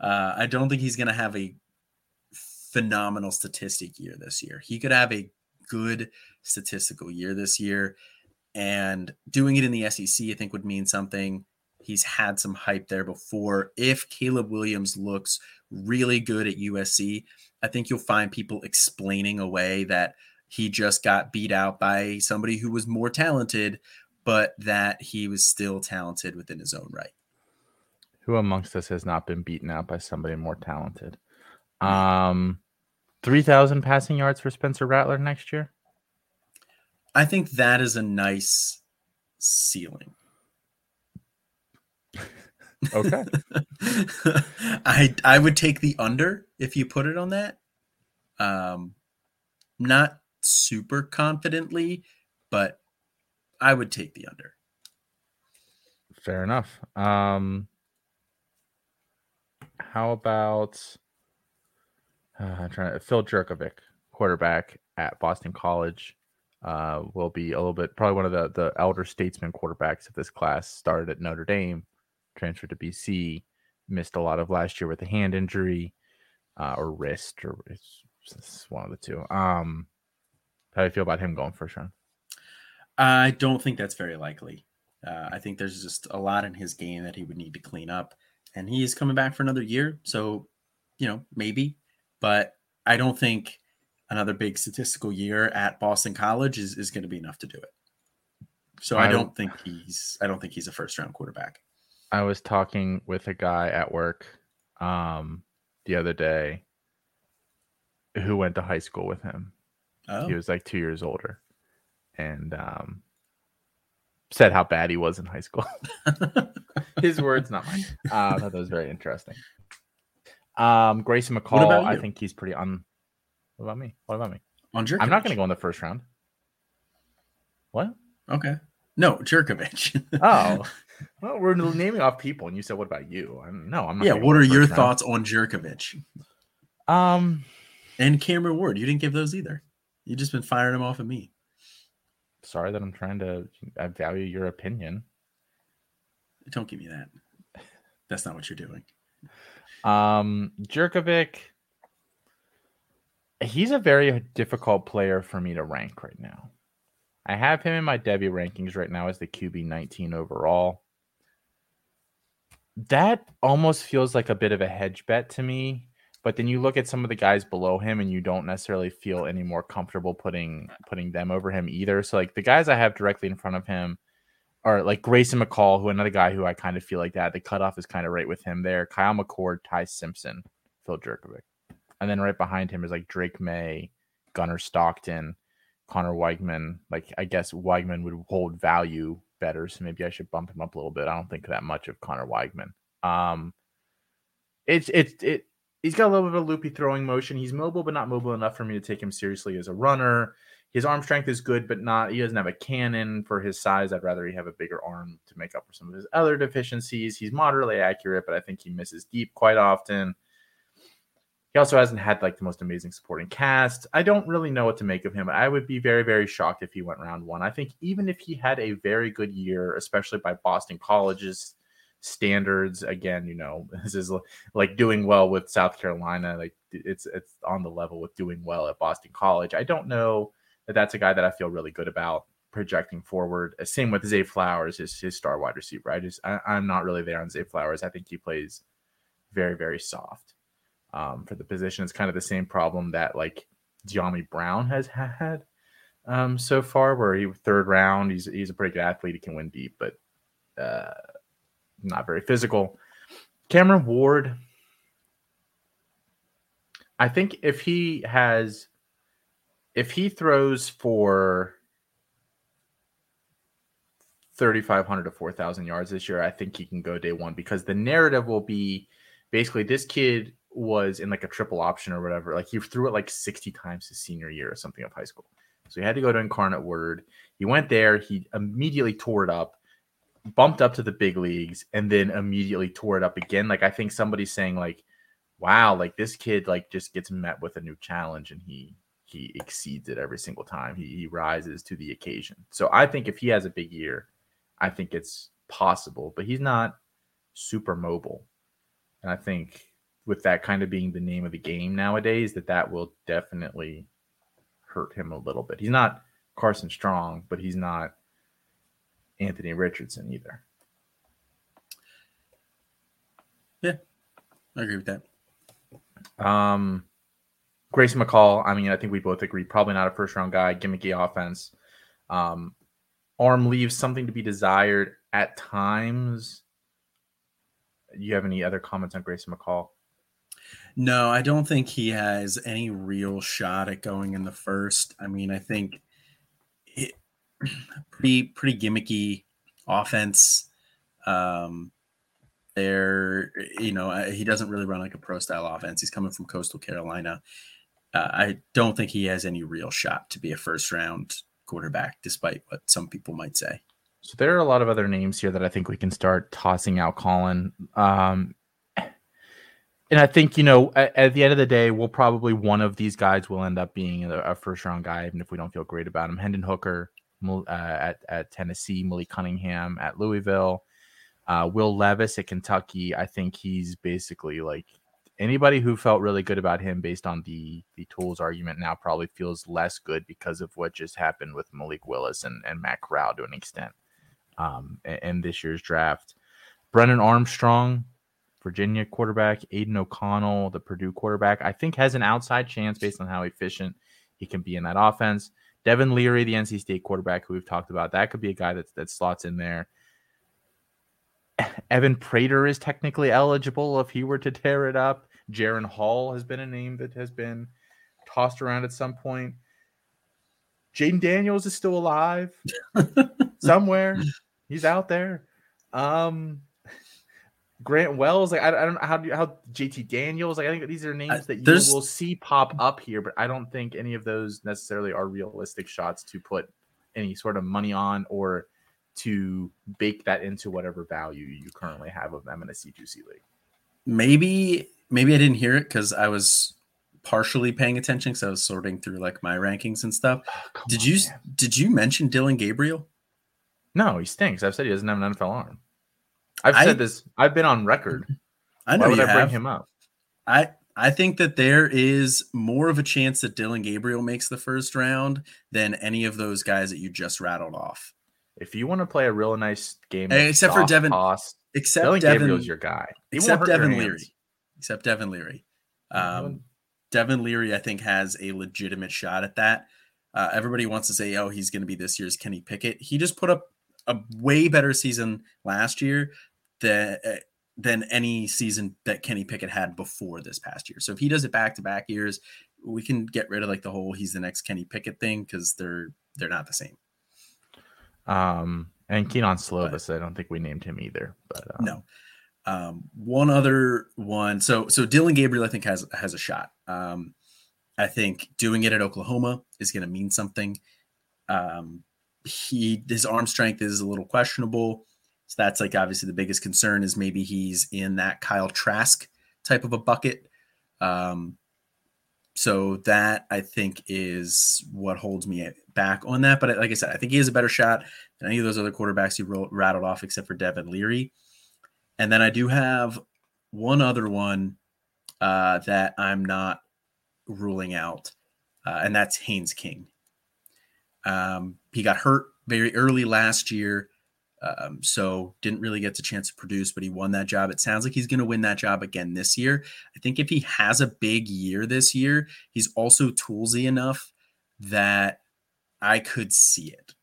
uh, I don't think he's gonna have a phenomenal statistic year this year. He could have a good statistical year this year, and doing it in the SEC, I think, would mean something. He's had some hype there before. If Caleb Williams looks really good at USC, I think you'll find people explaining away that he just got beat out by somebody who was more talented, but that he was still talented within his own right. Who amongst us has not been beaten out by somebody more talented? Um, 3,000 passing yards for Spencer Rattler next year? I think that is a nice ceiling. okay. I I would take the under if you put it on that. Um not super confidently, but I would take the under. Fair enough. Um how about uh, I'm trying to Phil Jurkovec, quarterback at Boston College, uh, will be a little bit probably one of the the elder statesman quarterbacks of this class. Started at Notre Dame, transferred to BC, missed a lot of last year with a hand injury uh, or wrist, or it's, it's one of the two. Um, how do you feel about him going first round? I don't think that's very likely. Uh, I think there's just a lot in his game that he would need to clean up, and he is coming back for another year. So, you know, maybe but I don't think another big statistical year at Boston College is, is going to be enough to do it. So I, I don't think he's I don't think he's a first round quarterback. I was talking with a guy at work um, the other day who went to high school with him. Oh. He was like two years older, and um, said how bad he was in high school. His words, not mine. Uh, that was very interesting. Um, Grayson McCall, I think he's pretty un. What about me? What about me? On Jurkovec. I'm not going to go in the first round. What? Okay. No, Jurkovec. oh, well, we're naming off people, and you said, "What about you?" I'm, no, I'm not. Yeah. What are your round. thoughts on Jurkovec? Um, and Cameron Ward. You didn't give those either. You just been firing them off at me. Sorry that I'm trying to. I value your opinion. Don't give me that. That's not what you're doing. Um, Jurkovec, he's a very difficult player for me to rank right now. I have him in my Devy rankings right now as the QB 19 overall. That almost feels like a bit of a hedge bet to me. But then you look at some of the guys below him and you don't necessarily feel any more comfortable putting putting them over him either. So like the guys I have directly in front of him, are like Grayson McCall, who another guy who I kind of feel like that. The cutoff is kind of right with him there. Kyle McCord, Ty Simpson, Phil Jurkovec. And then right behind him is like Drake Maye, Gunnar Stockton, Conner Weigman. Like I guess Weigman would hold value better, so maybe I should bump him up a little bit. I don't think that much of Conner Weigman. Um, it's it's it. He's got a little bit of a loopy throwing motion. He's mobile, but not mobile enough for me to take him seriously as a runner his arm strength is good, but not he doesn't have a cannon for his size. I'd rather he have a bigger arm to make up for some of his other deficiencies. He's moderately accurate, but I think he misses deep quite often. He also hasn't had like the most amazing supporting cast. I don't really know what to make of him. I would be very, very shocked if he went round one. I think even if he had a very good year, especially by Boston College's standards, again, you know, this is like doing well with South Carolina. Like it's it's on the level with doing well at Boston College. I don't know that that's a guy that I feel really good about projecting forward. Uh, same with Zay Flowers, his, his star wide receiver. I just I, am not really there on Zay Flowers. I think he plays very very soft um, for the position. It's kind of the same problem that like Dyami Brown has had um, so far, where he third round. He's he's a pretty good athlete. He can win deep, but uh, not very physical. Cameron Ward. I think if he has if he throws for 3,500 to 4,000 yards this year, I think he can go day one because the narrative will be basically this kid was in like a triple option or whatever. Like he threw it like 60 times his senior year or something of high school. So he had to go to Incarnate Word. He went there. He immediately tore it up, bumped up to the big leagues, and then immediately tore it up again. Like I think somebody's saying like, "Wow, like this kid like just gets met with a new challenge and he he exceeds it every single time. He, he rises to the occasion." So I think if he has a big year, I think it's possible. But he's not super mobile, and I think with that kind of being the name of the game nowadays, that that will definitely hurt him a little bit. He's not Carson Strong, but he's not Anthony Richardson either. Yeah, I agree with that. Um, Grayson McCall. I mean, I think we both agree probably not a first round guy. Gimmicky offense. Um, arm leaves something to be desired at times. You have any other comments on Grayson McCall? No, I don't think he has any real shot at going in the first. I mean, I think it, pretty pretty gimmicky offense. Um, there, you know, he doesn't really run like a pro style offense. He's coming from Coastal Carolina. Uh, I don't think he has any real shot to be a first round quarterback, despite what some people might say. So there are a lot of other names here that I think we can start tossing out, Colin. Um, and I think you know at, at, the end of the day, we'll probably one of these guys will end up being a, a first round guy, even if we don't feel great about him. Hendon Hooker uh, at at Tennessee, Malik Cunningham at Louisville, uh, Will Levis at Kentucky. I think he's basically like anybody who felt really good about him based on the the tools argument now probably feels less good because of what just happened with Malik Willis and, and Matt Corral to an extent um, in, in this year's draft. Brennan Armstrong Virginia quarterback, Aidan O'Connell, the Purdue quarterback, I think has an outside chance based on how efficient he can be in that offense. Devin Leary, the NC State quarterback who we've talked about, that could be a guy that, that slots in there. Evan Prater is technically eligible if he were to tear it up. Jaren Hall has been a name that has been tossed around at some point. Jayden Daniels is still alive somewhere. He's out there. Um, Grant Wells, like I, I don't know how do you, how JT Daniels, like I think these are names that you will see pop up here, but I don't think any of those necessarily are realistic shots to put any sort of money on or to bake that into whatever value you currently have of them in a C2C league. Maybe maybe I didn't hear it because I was partially paying attention because I was sorting through like my rankings and stuff. Oh, did on, you man. did you mention Dillon Gabriel? No, he stinks. I've said he doesn't have an NFL arm. I've I, said this. I've been on record. I know Why would I bring him up? I I think that there is more of a chance that Dillon Gabriel makes the first round than any of those guys that you just rattled off. If you want to play a real nice game, except for Devin, cost, except Dillon Devin, Gabriel's your guy. He except Devin Leary, except Devin Leary. Um, Devin Leary, I think, has a legitimate shot at that. Uh, everybody wants to say, "Oh, he's going to be this year's Kenny Pickett." He just put up a way better season last year than uh, than any season that Kenny Pickett had before this past year. So if he does it back to back years, we can get rid of like the whole he's the next Kenny Pickett thing because they're they're not the same. Um, and Kedon Slovis, but, I don't think we named him either. But um, no. Um, one other one. So so Dillon Gabriel, I think has has a shot. Um, I think doing it at Oklahoma is going to mean something. Um, he his arm strength is a little questionable. So that's like obviously the biggest concern is maybe he's in that Kyle Trask type of a bucket. Um, so that I think is what holds me back on that. But like I said, I think he has a better shot than any of those other quarterbacks you rattled off, except for Devin Leary. And then I do have one other one uh, that I'm not ruling out, uh, and that's Haynes King. Um, he got hurt very early last year. Um, so didn't really get the chance to produce, but he won that job. It sounds like he's going to win that job again this year. I think if he has a big year this year, he's also toolsy enough that I could see it.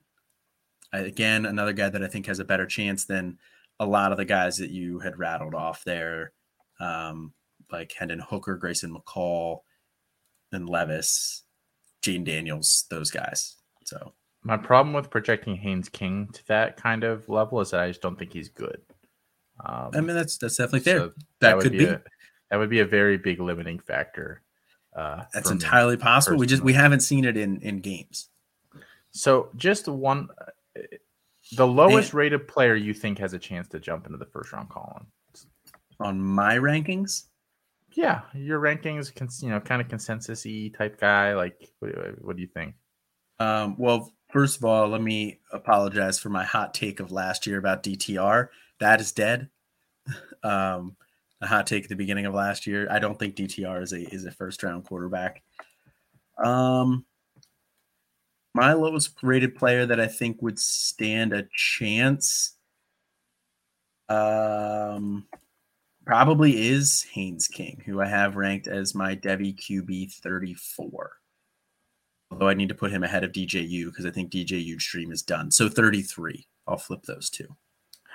Again, another guy that I think has a better chance than a lot of the guys that you had rattled off there, um, like Hendon Hooker, Grayson McCall, and Levis, Gene Daniels, those guys. So my problem with projecting Haynes King to that kind of level is that I just don't think he's good. Um, I mean, that's that's definitely fair. So that, that could be. A, That would be a very big limiting factor. Uh, That's entirely possible. We just we haven't seen it in in games. So just one, the lowest rated player you think has a chance to jump into the first round, Colin. On my rankings, Yeah, your rankings, you know, kind of consensus y type guy. Like, what, what do you think? um, well, first of all, let me apologize for my hot take of last year about DTR. That is dead. Um, a hot take at the beginning of last year. I don't think DTR is a is a first round quarterback. Um, my lowest rated player that I think would stand a chance, um, probably is Haynes King, who I have ranked as my Devy QB thirty four. Although I need to put him ahead of DJU because I think DJU stream is done. So thirty three. I'll flip those two.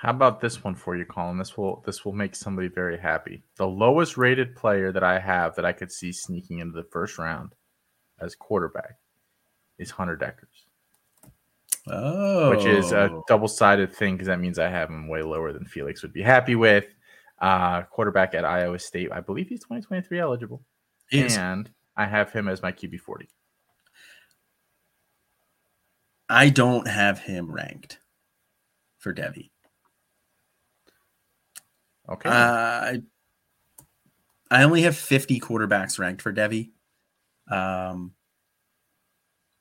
How about this one for you, Colin? This will this will make somebody very happy. The lowest rated player that I have that I could see sneaking into the first round as quarterback is Hunter Dekkers, Oh, which is a double sided thing because that means I have him way lower than Felix would be happy with. Uh, quarterback at Iowa State, I believe he's 2023 eligible, Is- and I have him as my QB 40. I don't have him ranked for Devy. Okay, Uh, I I only have 50 quarterbacks ranked for Devy. Um,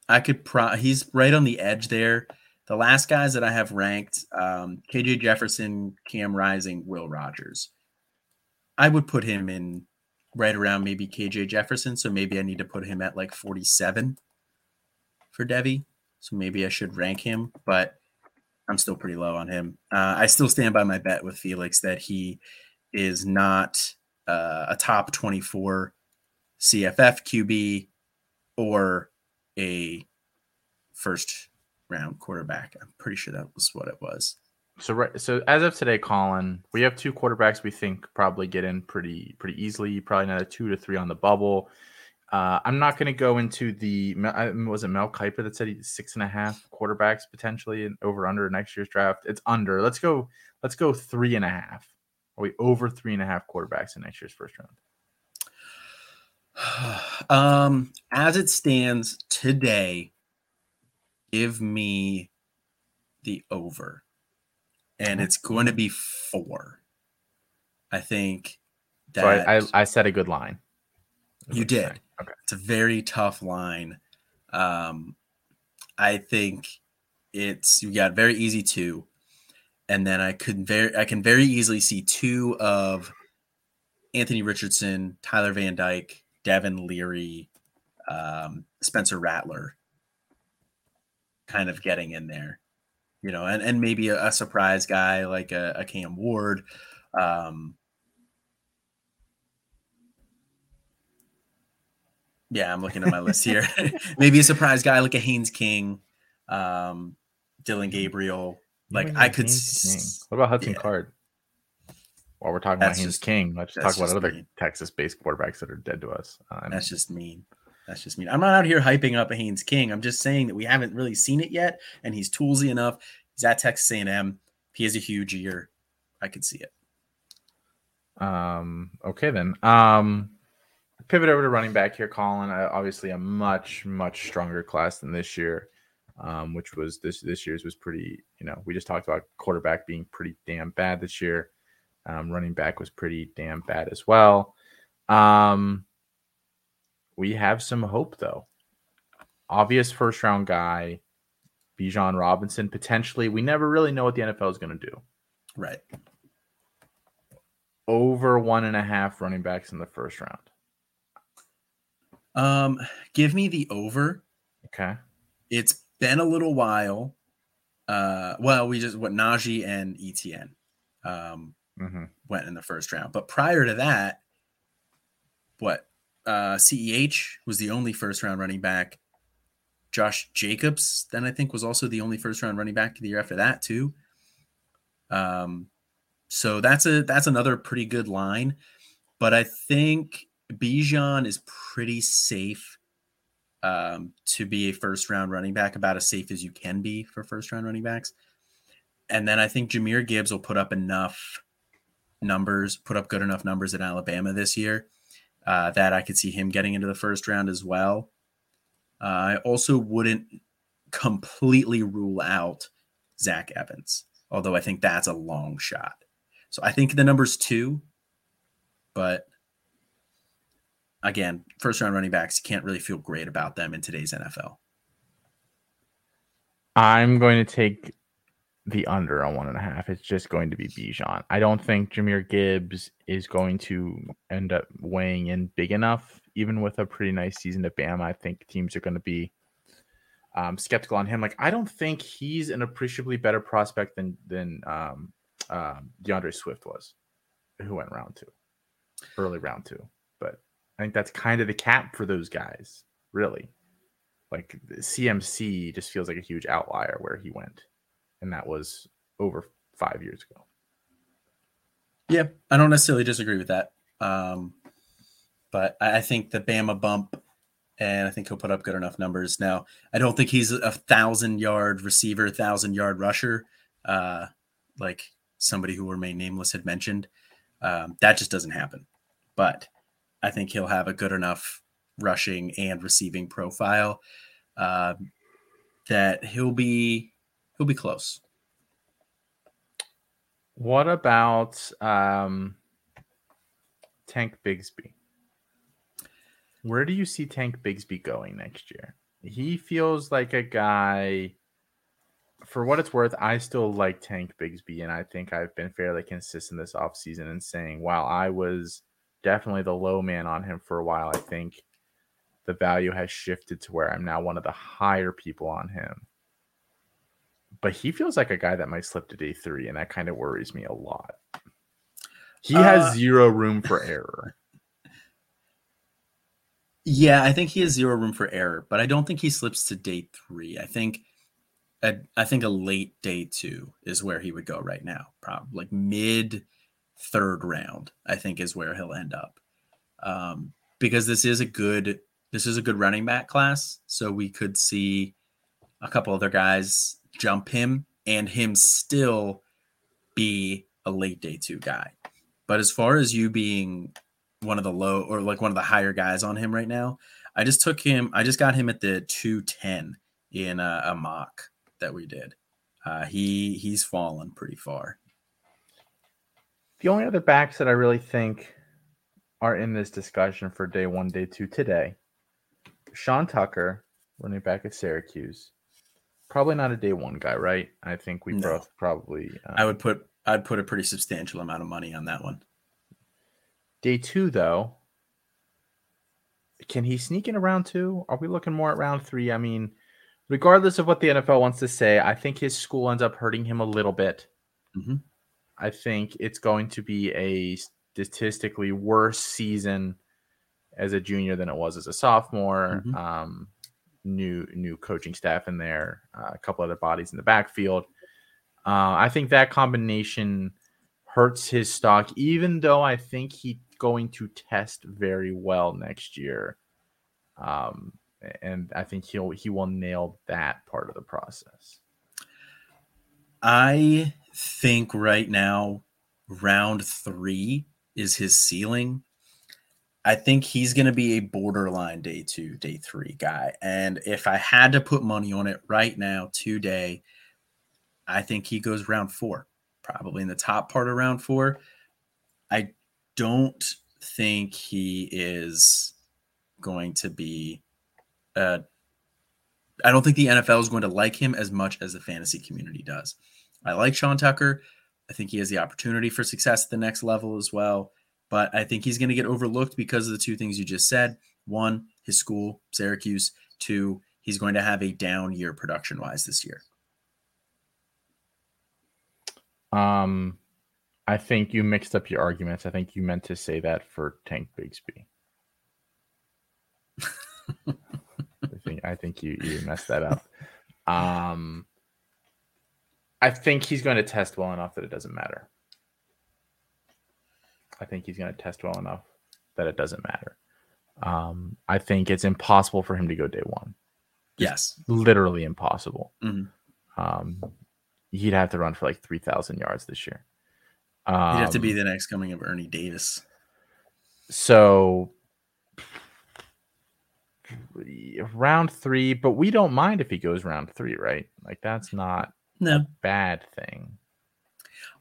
I could pro he's right on the edge there. The last guys that I have ranked, um, KJ Jefferson, Cam Rising, Will Rogers. I would put him in right around maybe KJ Jefferson. So maybe I need to put him at like 47 for Devy. So maybe I should rank him, but I'm still pretty low on him. Uh, I still stand by my bet with Felix that he is not uh, a top 24 CFF QB or a first round quarterback. I'm pretty sure that was what it was. So right, so as of today, Colin, we have two quarterbacks we think probably get in pretty pretty easily. Probably another two to three on the bubble. Uh, I'm not going to go into the was it Mel Kiper that said he's six and a half quarterbacks potentially and over under next year's draft. It's under. Let's go. Let's go three and a half. Are we over three and a half quarterbacks in next year's first round? um, as it stands today, give me the over, and it's going to be four. I think that So I, I I set a good line. You did. Okay. it's a very tough line. Um, I think it's you got very easy two, and then I could very I can very easily see two of Anthony Richardson, Tyler Van Dyke, Devin Leary, um, Spencer Rattler, kind of getting in there, you know, and and maybe a, a surprise guy like a, a Cam Ward. Um, Yeah, I'm looking at my list here. Maybe a surprise guy like a Haynes King, um, Dillon Gabriel. Like I could. S- What about Hudson yeah. Card? While we're talking about That's Haynes King, let's talk about other mean. Texas-based quarterbacks that are dead to us. And That's just mean. That's just mean. I'm not out here hyping up a Haynes King. I'm just saying that we haven't really seen it yet, and he's toolsy enough. He's at Texas A&M. He has a huge year. I could see it. Um, okay then. Um, pivot over to running back here, Colin. Uh, obviously, a much much stronger class than this year, um, which was this this year's was pretty. You know, we just talked about quarterback being pretty damn bad this year. Um, running back was pretty damn bad as well. Um, we have some hope though. Obvious first round guy, Bijan Robinson potentially. We never really know what the NFL is going to do Right. over one and a half running backs in the first round. Um, give me the over. Okay. It's been a little while. Uh, well, we just what Najee and ETN um, Mm-hmm. went in the first round, but prior to that, what uh, CEH was the only first round running back. Josh Jacobs, then I think, was also the only first round running back the year after that too. Um, so that's a that's another pretty good line, but I think Bijan is pretty safe um, to be a first round running back, about as safe as you can be for first round running backs. And then I think Jahmyr Gibbs will put up enough numbers, put up good enough numbers at Alabama this year uh, that I could see him getting into the first round as well. Uh, I also wouldn't completely rule out Zach Evans, although I think that's a long shot. So I think the number's two, but again, first round running backs, you can't really feel great about them in today's NFL. I'm going to take the under on one and a half. It's just going to be Bijan. I don't think Jahmyr Gibbs is going to end up weighing in big enough, even with a pretty nice season at Bama. I think teams are going to be um, skeptical on him. Like I don't think he's an appreciably better prospect than than um, um, D'Andre Swift was, who went round two, early round two. I think that's kind of the cap for those guys, really. Like CMC just feels like a huge outlier where he went, and that was over five years ago. Yeah, I don't necessarily disagree with that. Um, but I think the Bama bump, and I think he'll put up good enough numbers. Now, I don't think he's a thousand yard receiver, thousand yard rusher, uh, like somebody who remained nameless had mentioned. Um, that just doesn't happen. But I think he'll have a good enough rushing and receiving profile uh, that he'll be he'll be close. What about um, Tank Bigsby? Where do you see Tank Bigsby going next year? He feels like a guy. For what it's worth, I still like Tank Bigsby, and I think I've been fairly consistent this offseason in saying, while I was definitely the low man on him for a while, I think the value has shifted to where I'm now one of the higher people on him. But he feels like a guy that might slip to day three, and that kind of worries me a lot. He has uh, zero room for error. Yeah, I think he has zero room for error, but I don't think he slips to day three. I think a, I think a late day two is where he would go right now, probably like mid third round. I think is where he'll end up, um, because this is a good this is a good running back class, so we could see a couple other guys jump him and him still be a late day two guy. But as far as you being one of the low or like one of the higher guys on him right now, I just took him. I just got him at the two ten in a, a, mock that we did. Uh, he he's fallen pretty far. The only other backs that I really think are in this discussion for day one, day two today Sean Tucker, running back at Syracuse. Probably not a day one guy, right? I think we no. both probably. Um, I would put I'd put a pretty substantial amount of money on that one. Day two, though, can he sneak in around two? Are we looking more at round three? I mean, regardless of what the NFL wants to say, I think his school ends up hurting him a little bit. Mm-hmm. I think it's going to be a statistically worse season as a junior than it was as a sophomore. Mm-hmm. Um, new new coaching staff in there, uh, a couple other bodies in the backfield. Uh, I think that combination hurts his stock, even though I think he's going to test very well next year. Um, and I think he'll he will nail that part of the process. I think right now, round three is his ceiling. I think he's going to be a borderline day two, day three guy. And if I had to put money on it right now, today, I think he goes round four, probably in the top part of round four. I don't think he is going to be. Uh, I don't think the NFL is going to like him as much as the fantasy community does. I like Sean Tucker. I think he has the opportunity for success at the next level as well but I think he's going to get overlooked because of the two things you just said. One, his school, Syracuse. Two, he's going to have a down year production wise this year. Um, I think you mixed up your arguments. I think you meant to say that for Tank Bigsby. I think I think you you messed that up. Um, I think he's going to test well enough that it doesn't matter. I think he's going to test well enough that it doesn't matter. Um, I think it's impossible for him to go day one. Yes, literally impossible. Mm-hmm. Um, he'd have to run for like three thousand yards this year. Um, He'd have to be the next coming of Ernie Davis. so round three, but we don't mind if he goes round three, right? Like that's not No, bad thing.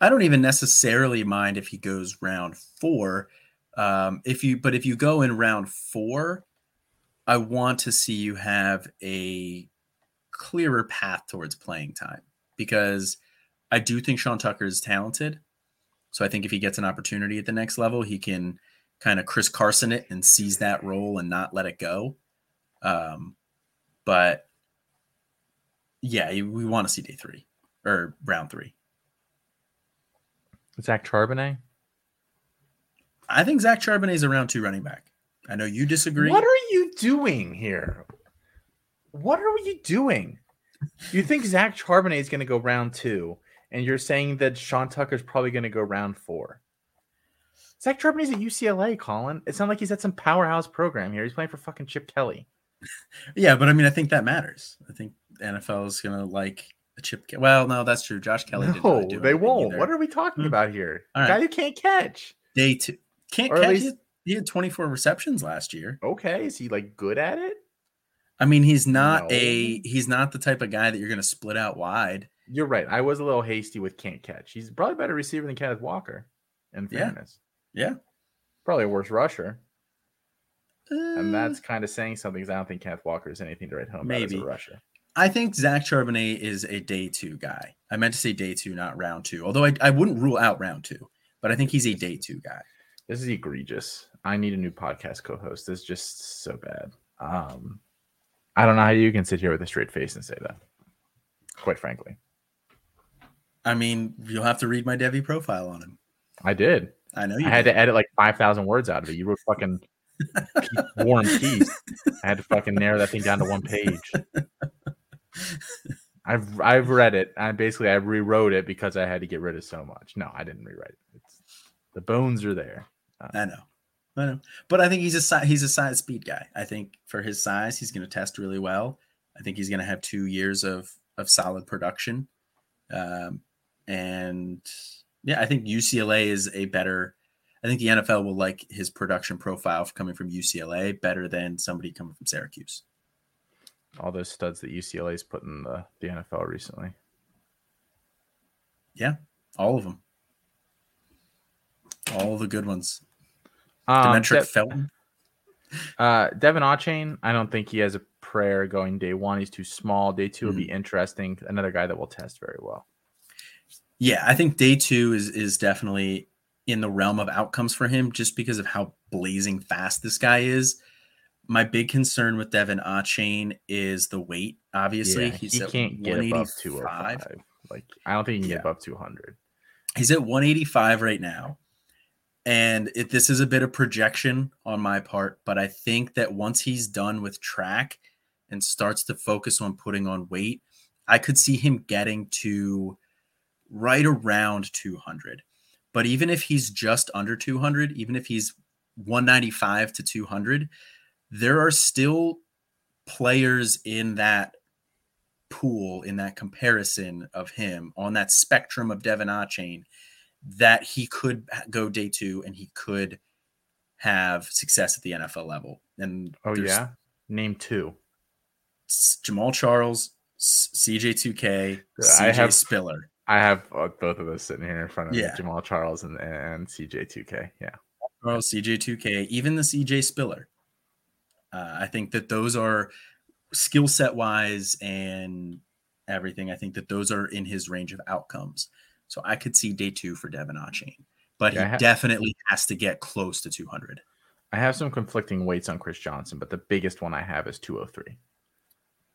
I don't even necessarily mind if he goes round four. Um, if you, but if you go in round four, I want to see you have a clearer path towards playing time because I do think Sean Tucker is talented. So I think if he gets an opportunity at the next level, he can kind of Chris Carson it and seize that role and not let it go. Um, but yeah, we want to see day three or round three. Zach Charbonnet. I think Zach Charbonnet is a round two running back. I know you disagree. What are you doing here? What are you doing? You think Zach Charbonnet is going to go round two, and you're saying that Sean Tucker is probably going to go round four. Zach Charbonnet's at UCLA, Colin. It's not like he's at some powerhouse program here. He's playing for fucking Chip Kelly. Yeah, but I mean, I think that matters. I think NFL is gonna like a chip. Ke- Well, no, that's true. Josh Kelly. didn't no, really they won't. either. What are we talking Hmm. about here? All Guy who can't catch. day two? Can't Or catch least- it. He had 24 receptions last year. Okay, is he like good at it? I mean, he's not No. a he's not the type of guy that you're gonna split out wide. You're right. I was a little hasty with can't catch. He's probably a better receiver than Kenneth Walker. In fairness, Yeah, probably a worse rusher. And Uh, that's kind of saying something because I don't think Kenneth Walker is anything to write home about as a rusher. I think Zach Charbonnet is a day two guy. I meant to say day two, not round two. Although I, I wouldn't rule out round two, but I think he's a day two guy. This is egregious. I need a new podcast co-host. This is just so bad. Um, I don't know how you can sit here with a straight face and say that. Quite frankly, I mean, you'll have to read my Devy profile on him. I did. I know you I had did. to edit like five thousand words out of it. You wrote fucking War and Peace. I had to fucking narrow that thing down to one page. I've I've read it. I basically I rewrote it because I had to get rid of so much. No, I didn't rewrite it. It's, the bones are there. I know, I know, but I think he's a he's a size speed guy. I think for his size, he's going to test really well. I think he's going to have two years of of solid production, um, and yeah, I think UCLA is a better. I think the NFL will like his production profile coming from UCLA better than somebody coming from Syracuse. All those studs that UCLA's put in the, the NFL recently. Yeah, all of them, all the good ones. Um, Demetric De- Felton. uh, Devon Achane, I don't think he has a prayer going day one. He's too small. Day 2 will be Mm-hmm. interesting. Another guy that will test very well. Yeah, I think day two is is definitely in the realm of outcomes for him, just because of how blazing fast this guy is. My big concern with Devon Achane is the weight. Obviously, Yeah, he's he can't get above 185. 205. Like I don't think he can Yeah. get above 200. He's at 185 right now. And it, this is a bit of projection on my part, but I think that once he's done with track and starts to focus on putting on weight, I could see him getting to right around 200. But even if he's just under 200, even if he's 195 to 200, there are still players in that pool, in that comparison of him on that spectrum of Devon Achane that he could go day two and he could have success at the NFL level. And Oh yeah. Name two. Jamaal Charles, CJ2K, I CJ have- Spiller. I have uh, both of those sitting here in front of me. Jamaal Charles and, and CJ2K. Yeah. Charles, CJ2K, even the CJ Spiller. Uh, I think that those are skill set wise and everything. I think that those are in his range of outcomes. So I could see day two for Devon Achane, but Yeah, he ha- definitely has to get close to 200. I have some conflicting weights on Chris Johnson, but the biggest one I have is 203.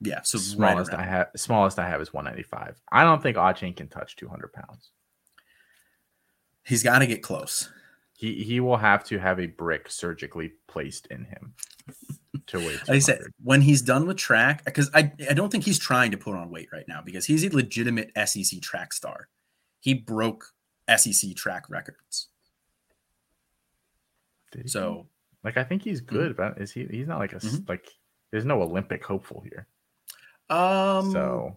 Yeah. So right smallest I have smallest I have is 195. I don't think Achane can touch 200 pounds. he's got to get close. He he will have to have a brick surgically placed in him to weigh 200. Like I said, when he's done with track, because I, I don't think he's trying to put on weight right now because he's a legitimate SEC track star. He broke SEC track records. So like I think he's good, but is he? He's not like a Mhm. like. There's no Olympic hopeful here. um So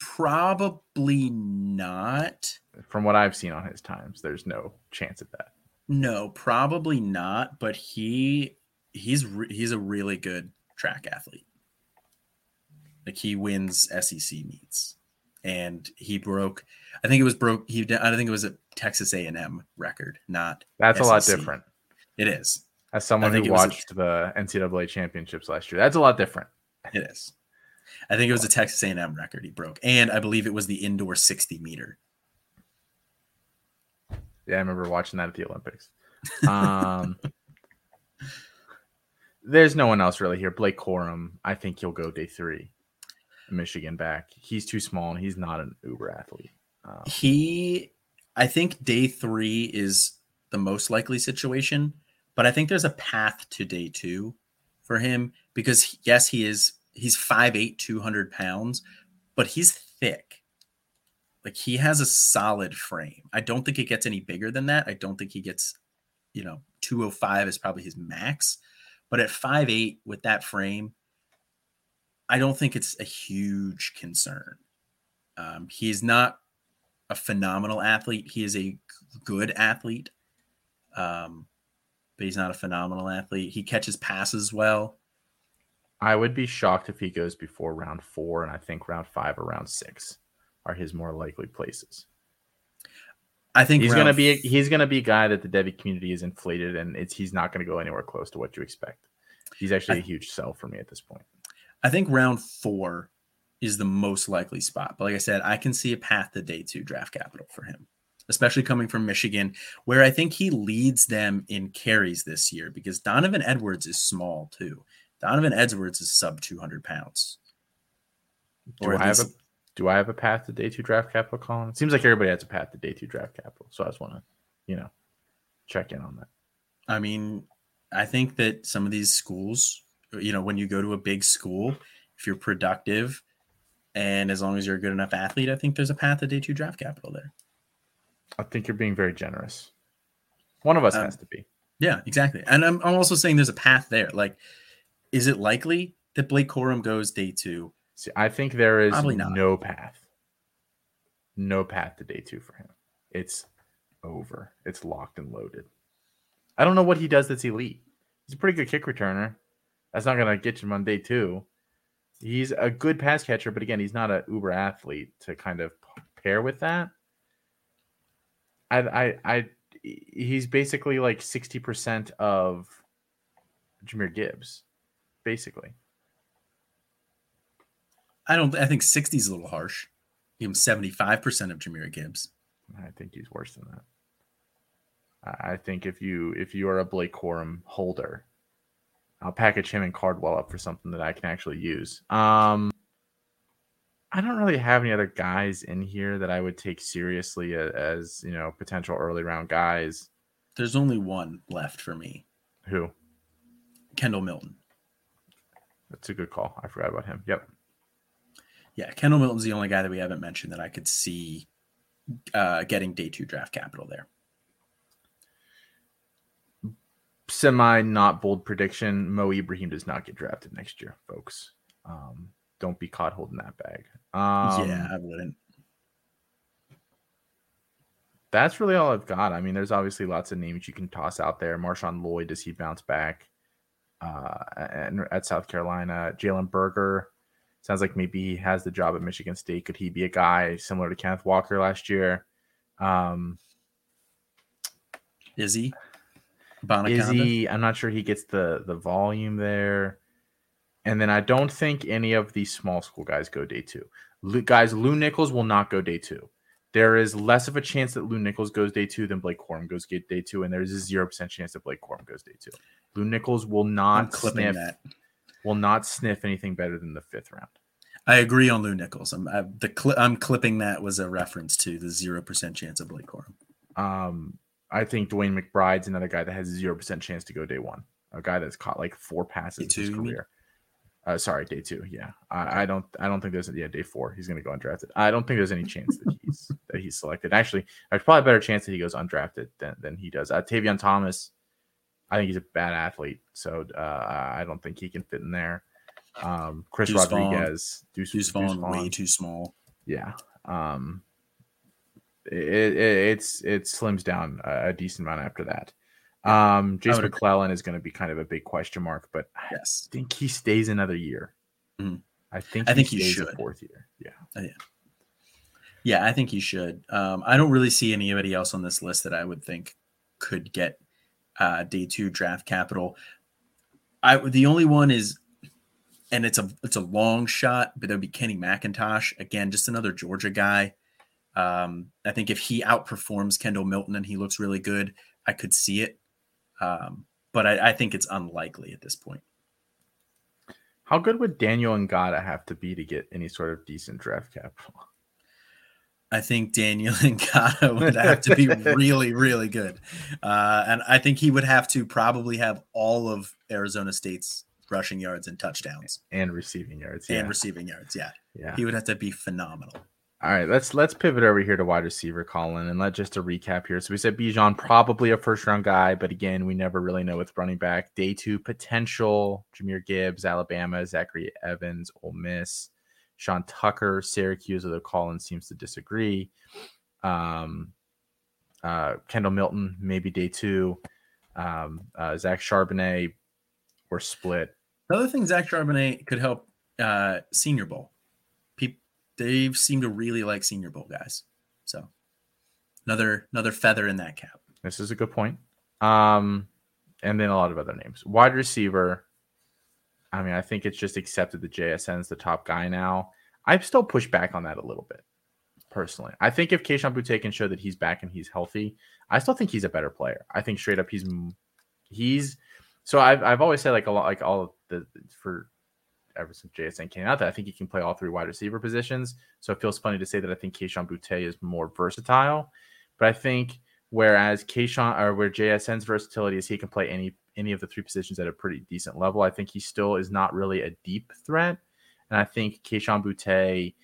Probably not. From what I've seen on his times, there's no chance of that. No, probably not. But he he's re- he's a really good track athlete. Like he wins SEC meets, and he broke. I think it was broke. He I think it was a Texas A and M record, not. That's SEC. a lot different. It is. As someone who watched a, the NCAA championships last year, that's a lot different. It is. I think it was a Texas A&M record he broke, and I believe it was the indoor 60 meter. Yeah, I remember watching that at the Olympics. Um, there's no one else really here. Blake Corum, I think he'll go day three. Michigan back. He's too small and he's not an uber athlete. Um, he, I think day three is the most likely situation, but I think there's a path to day two for him because yes, he is he's 5'8, 200 pounds, but he's thick. Like he has a solid frame. I don't think it gets any bigger than that. I don't think he gets, you know, 205 is probably his max. But at 5'8 with that frame, I don't think it's a huge concern. Um, he's not a phenomenal athlete. He is a good athlete, um, but he's not a phenomenal athlete. He catches passes well. I would be shocked if he goes before round four, and I think round five or round six are his more likely places. I think he's gonna be a, he's gonna be a guy that the Devy community is inflated, and it's he's not gonna go anywhere close to what you expect. He's actually I, a huge sell for me at this point. I think round four is the most likely spot, but like I said, I can see a path to day two draft capital for him, especially coming from Michigan, where I think he leads them in carries this year because Donovan Edwards is small too. Donovan Edwards is sub 200 pounds. Do I have a do I have a path to day two draft capital, Colin? It seems like everybody has a path to day two draft capital. So I just want to, you know, check in on that. I mean, I think that some of these schools, you know, when you go to a big school, if you're productive and as long as you're a good enough athlete, I think there's a path to day two draft capital there. I think you're being very generous. One of us um, has to be. Yeah, exactly. And I'm, I'm also saying there's a path there. Like is it likely that Blake Corum goes day two? See, I think there is no path. No path to day two for him. It's over. It's locked and loaded. I don't know what he does that's elite. He's a pretty good kick returner. That's not going to get him on day two. He's a good pass catcher, but again, he's not an uber athlete to kind of pair with that. I, I, I, he's basically like 60% of Jahmyr Gibbs basically. I don't. I think sixty is a little harsh. Give him seventy five percent of Jahmyr Gibbs. I think he's worse than that. I think if you if you are a Blake Corum holder, I'll package him and Cardwell up for something that I can actually use. Um, I don't really have any other guys in here that I would take seriously as, as you know potential early round guys. There's only one left for me. Who? Kendall Milton. That's a good call. I forgot about him. Yep. Yeah, Kendall Milton's the only guy that we haven't mentioned that I could see uh, getting day two draft capital there. Semi not bold prediction: Mo Ibrahim does not get drafted next year, folks. Um, don't be caught holding that bag. Um, yeah, I wouldn't. That's really all I've got. I mean, there's obviously lots of names you can toss out there. Marshawn Lloyd, does he bounce back? uh, at South Carolina. Jalen Berger sounds like maybe he has the job at Michigan State. Could he be a guy similar to Kenneth Walker last year? Um, is he? Is he? I'm not sure he gets the the volume there. And then I don't think any of these small school guys go day two. guys, Lew Nichols will not go day two. There is less of a chance that Lew Nichols goes day two than Blake Corum goes get day two, and there's a zero percent chance that Blake Corum goes day two. Lew Nichols will not sniff that. Will not sniff anything better than the fifth round. I agree on Lew Nichols. I'm I, the I'm clipping that was a reference to the zero percent chance of Blake Corum. Um, I think Dwayne McBride's another guy that has zero percent chance to go day one. A guy that's caught like four passes in his career. Uh, sorry, day two. Yeah, I, I, don't. I don't think there's. Yeah, day four. He's going to go undrafted. I don't think there's any chance that he's that he's selected. Actually, there's probably a better chance that he goes undrafted than than he does. Uh, Tavion Thomas. I think he's a bad athlete, so uh, I don't think he can fit in there. Um, Chris Deuce Rodriguez, Deuce, Deuce, Deuce way too small. Yeah. Um, it, it it's it slims down a, a decent amount after that. Um, Jason McClellan is going to be kind of a big question mark, but yes. I think he stays another year. Mhm. I think I he think he should. fourth year. Yeah. Yeah, I think he should. Um, I don't really see anybody else on this list that I would think could get uh, day two draft capital. I the only one is, and it's a it's a long shot, but it would be Kenny McIntosh again, just another Georgia guy. Um, I think if he outperforms Kendall Milton and he looks really good, I could see it. Um, but I, I think it's unlikely at this point. How good would Daniel and Ngata have to be to get any sort of decent draft capital? I think Daniel Ngata would have to be really, really good. Uh, and I think he would have to probably have all of Arizona State's rushing yards and touchdowns And receiving yards. Yeah. and receiving yards. Yeah. yeah. He would have to be phenomenal. All right, let's let's pivot over here to wide receiver, Colin, and let just to recap here. So we said Bijan probably a first round guy, but again, we never really know with running back. Day two potential: Jahmyr Gibbs, Alabama, Zachary Evans, Ole Miss, Sean Tucker, Syracuse. Although Colin seems to disagree. Um, uh, Kendall Milton, maybe day two. Um, uh, Zach Charbonnet, we're split. Another thing Zach Charbonnet could help uh, Senior Bowl. People they seem to really like Senior Bowl guys. So another another feather in that cap. This is a good point. Um, and then a lot of other names. Wide receiver. I mean, I think it's just accepted that JSN is the top guy now. I still push back on that a little bit, personally. I think if Kayshon Boutte can show that he's back and he's healthy, I still think he's a better player. I think straight up he's he's so I've I've always said like a lot like all of the for ever since JSN came out that I think he can play all three wide receiver positions. So it feels funny to say that I think Kayshon Boutte is more versatile, but I think whereas Kayshon or where JSN's versatility is he can play any any of the three positions at a pretty decent level. I think he still is not really a deep threat, and I think Kayshon Boutte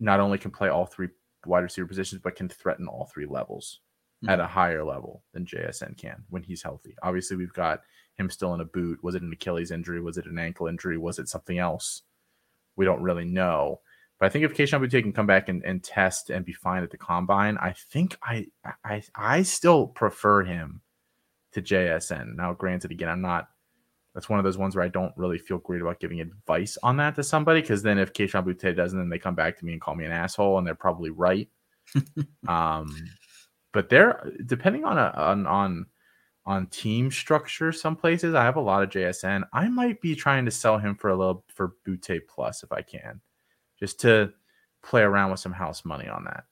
not only can play all three wide receiver positions but can threaten all three levels hmm. at a higher level than JSN can when he's healthy. Obviously, we've got him still in a boot. Was it an Achilles injury? Was it an ankle injury? Was it something else? We don't really know. But I think if Kayshon Boutte can come back and, and test and be fine at the combine, I think I I I still prefer him to JSN. Now, granted, again, I'm not. That's one of those ones where I don't really feel great about giving advice on that to somebody because then if Kayshon Boutte doesn't, then they come back to me and call me an asshole, and they're probably right. um, but they're depending on a on on on team structure. Some places I have a lot of JSN. I might be trying to sell him for a little for Boutte plus if I can, just to play around with some house money on that.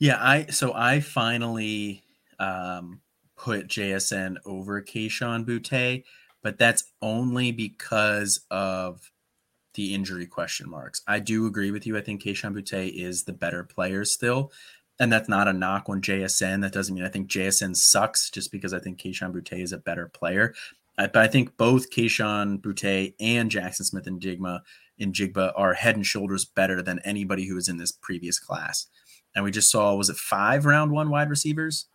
Yeah, I so I finally um, put JSN over Kayshon Boutte, but that's only because of the injury question marks. I do agree with you. I think Kayshon Boutte is the better player still. And that's not a knock on JSN. That doesn't mean I think JSN sucks just because I think Kayshon Boutte is a better player. I, but I think both Kayshon Boutte and Jaxon Smith and Jigma in Jigba are head and shoulders better than anybody who was in this previous class. And we just saw, was it five round one wide receivers?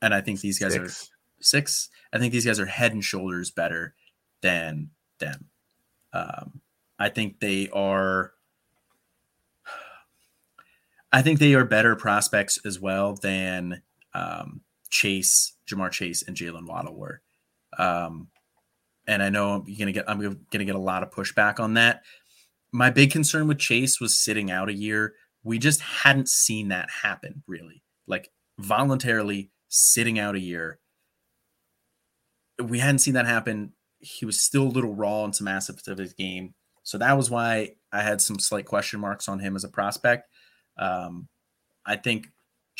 And I think these guys are Six. six. I think these guys are head and shoulders better than them. Um, I think they are. I think they are better prospects as well than um, Chase, Ja'Marr Chase, and Jaylen Waddle were. Um, and I know I'm gonna get I'm gonna get a lot of pushback on that. My big concern with Chase was sitting out a year. We just hadn't seen that happen really, like voluntarily sitting out a year. We hadn't seen that happen. He was still a little raw in some aspects of his game, so that was why I had some slight question marks on him as a prospect. Um, I think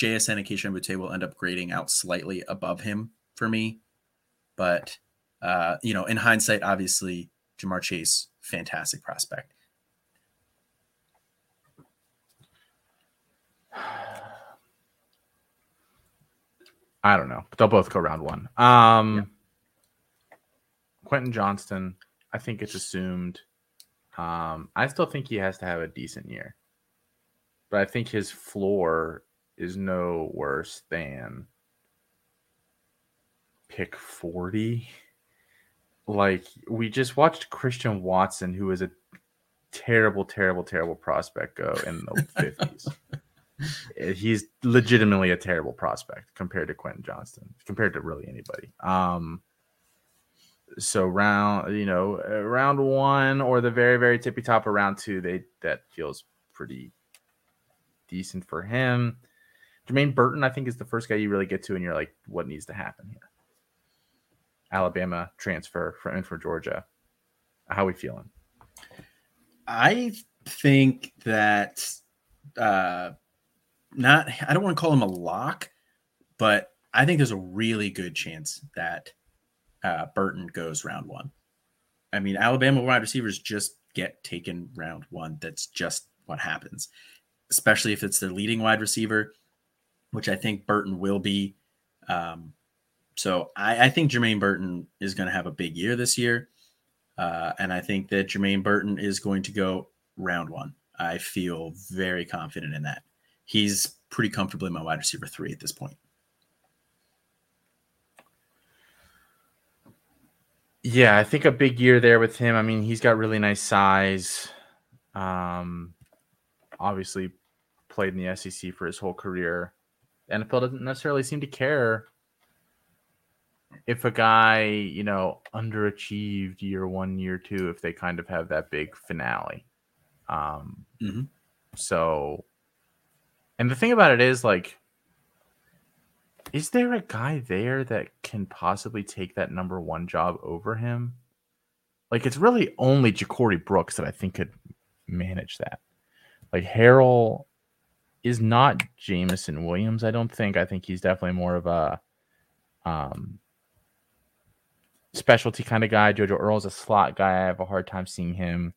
JSN and Kayshon Boutte will end up grading out slightly above him for me. But, uh, you know, in hindsight, obviously, Ja'Marr Chase, fantastic prospect. I don't know. But they'll both go round one. Um, Quentin Johnston, I think it's assumed. Um, I still think he has to have a decent year, but I think his floor is no worse than pick 40. Like, we just watched Christian Watson, who is a terrible, terrible, terrible prospect go in the 50s. He's legitimately a terrible prospect compared to Quentin Johnston, compared to really anybody. Um, so round, you know, uh, round one or the very, very tippy top of round two, they that feels pretty decent for him. Jermaine Burton, I think, is the first guy you really get to, and you're like, what needs to happen here? Alabama transfer from in for Georgia. How we feeling? I think that uh, not I don't want to call him a lock, but I think there's a really good chance that uh, Burton goes round one. I mean, Alabama wide receivers just get taken round one. That's just what happens, especially if it's their leading wide receiver, which I think Burton will be. Um, so I, I, think Jermaine Burton is going to have a big year this year. Uh, and I think that Jermaine Burton is going to go round one. I feel very confident in that he's pretty comfortably my wide receiver three at this point. Yeah, I think a big year there with him. I mean, he's got really nice size. Um, obviously, played in the SEC for his whole career. The NFL doesn't necessarily seem to care if a guy, you know, underachieved year one, year two, if they kind of have that big finale. Um, mm-hmm. So and the thing about it is, like, is there a guy there that can possibly take that number one job over him? Like, it's really only Ja'Corey Brooks that I think could manage that. Like, Harrell is not Jameson Williams, I don't think. I think he's definitely more of a um, specialty kind of guy. JoJo Earle's a slot guy. I have a hard time seeing him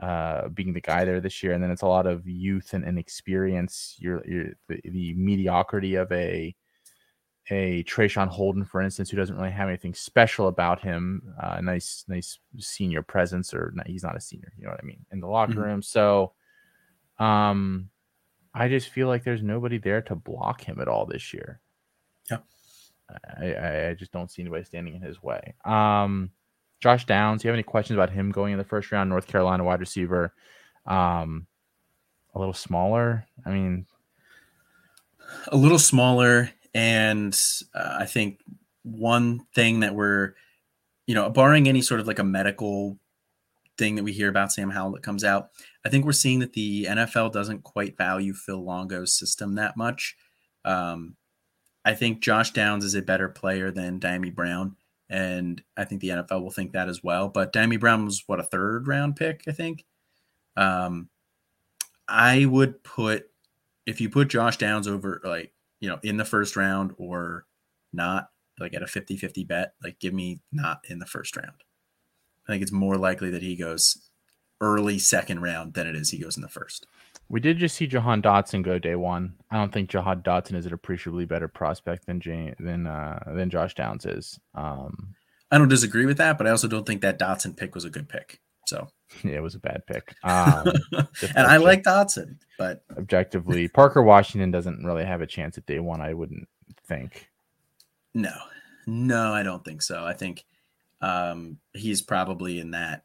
uh, being the guy there this year, and then it's a lot of youth and, and experience. You're, you're the, the, mediocrity of a a Traeshon Holden, for instance, who doesn't really have anything special about him. Uh, nice, nice senior presence, or not, he's not a senior. You know what I mean in the locker mm-hmm. room. So, um, I just feel like there's nobody there to block him at all this year. Yeah, I, I just don't see anybody standing in his way. Um, Josh Downs, do you have any questions about him going in the first round? North Carolina wide receiver, um, a little smaller. I mean, a little smaller, and uh, I think one thing that we're, you know, barring any sort of like a medical thing that we hear about Sam Howell that comes out, I think we're seeing that the NFL doesn't quite value Phil Longo's system that much. Um, I think Josh Downs is a better player than Dyami Brown and I think the NFL will think that as well. But Dyami Brown was what a third round pick, I think. Um, I would put if you put Josh Downs over like you know in the first round or not like at a 50-50 bet like give me not in the first round i think it's more likely that he goes early second round than it is he goes in the first we did just see Jahan Dotson go day one. I don't think Jahan Dotson is an appreciably better prospect than Jane, than uh, than Josh Downs is. Um, I don't disagree with that, but I also don't think that Dotson pick was a good pick. So yeah, it was a bad pick. Um, and I like Dotson, but objectively, Parker Washington doesn't really have a chance at day one. I wouldn't think. No, no, I don't think so. I think um, he's probably in that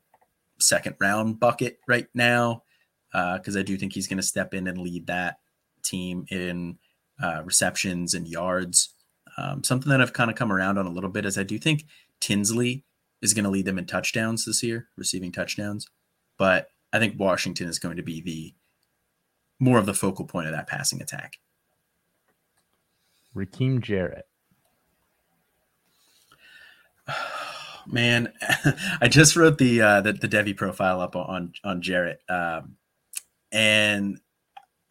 second round bucket right now because uh, I do think he's going to step in and lead that team in uh, receptions and yards. Um, something that I've kind of come around on a little bit is I do think Tinsley is going to lead them in touchdowns this year, receiving touchdowns. But I think Washington is going to be the more of the focal point of that passing attack. Rakim Jarrett. Man, I just wrote the uh, the, the Devy profile up on on Jarrett. Um, and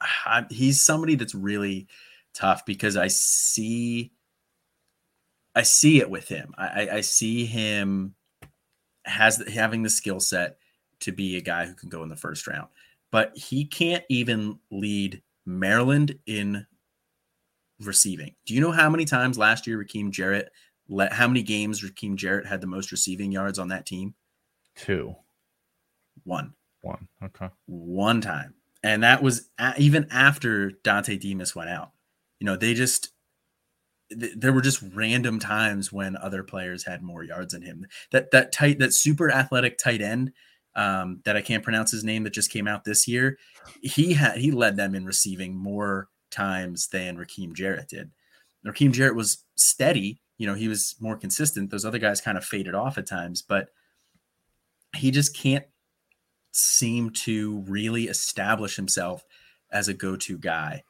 I, he's somebody that's really tough because I see I see it with him. I, I see him has having the skill set to be a guy who can go in the first round, but he can't even lead Maryland in receiving. Do you know how many times last year Rakim Jarrett let how many games Rakim Jarrett had the most receiving yards on that team? Two. One. One. Okay. One time. And that was even after Dontay Demus went out. You know, they just, th- there were just random times when other players had more yards than him. That, that tight, that super athletic tight end, um, that I can't pronounce his name that just came out this year. He had he led them in receiving more times than Raheem Jarrett did. Raheem Jarrett was steady, you know, he was more consistent. Those other guys kind of faded off at times, but he just can't seem to really establish himself as a go-to guy.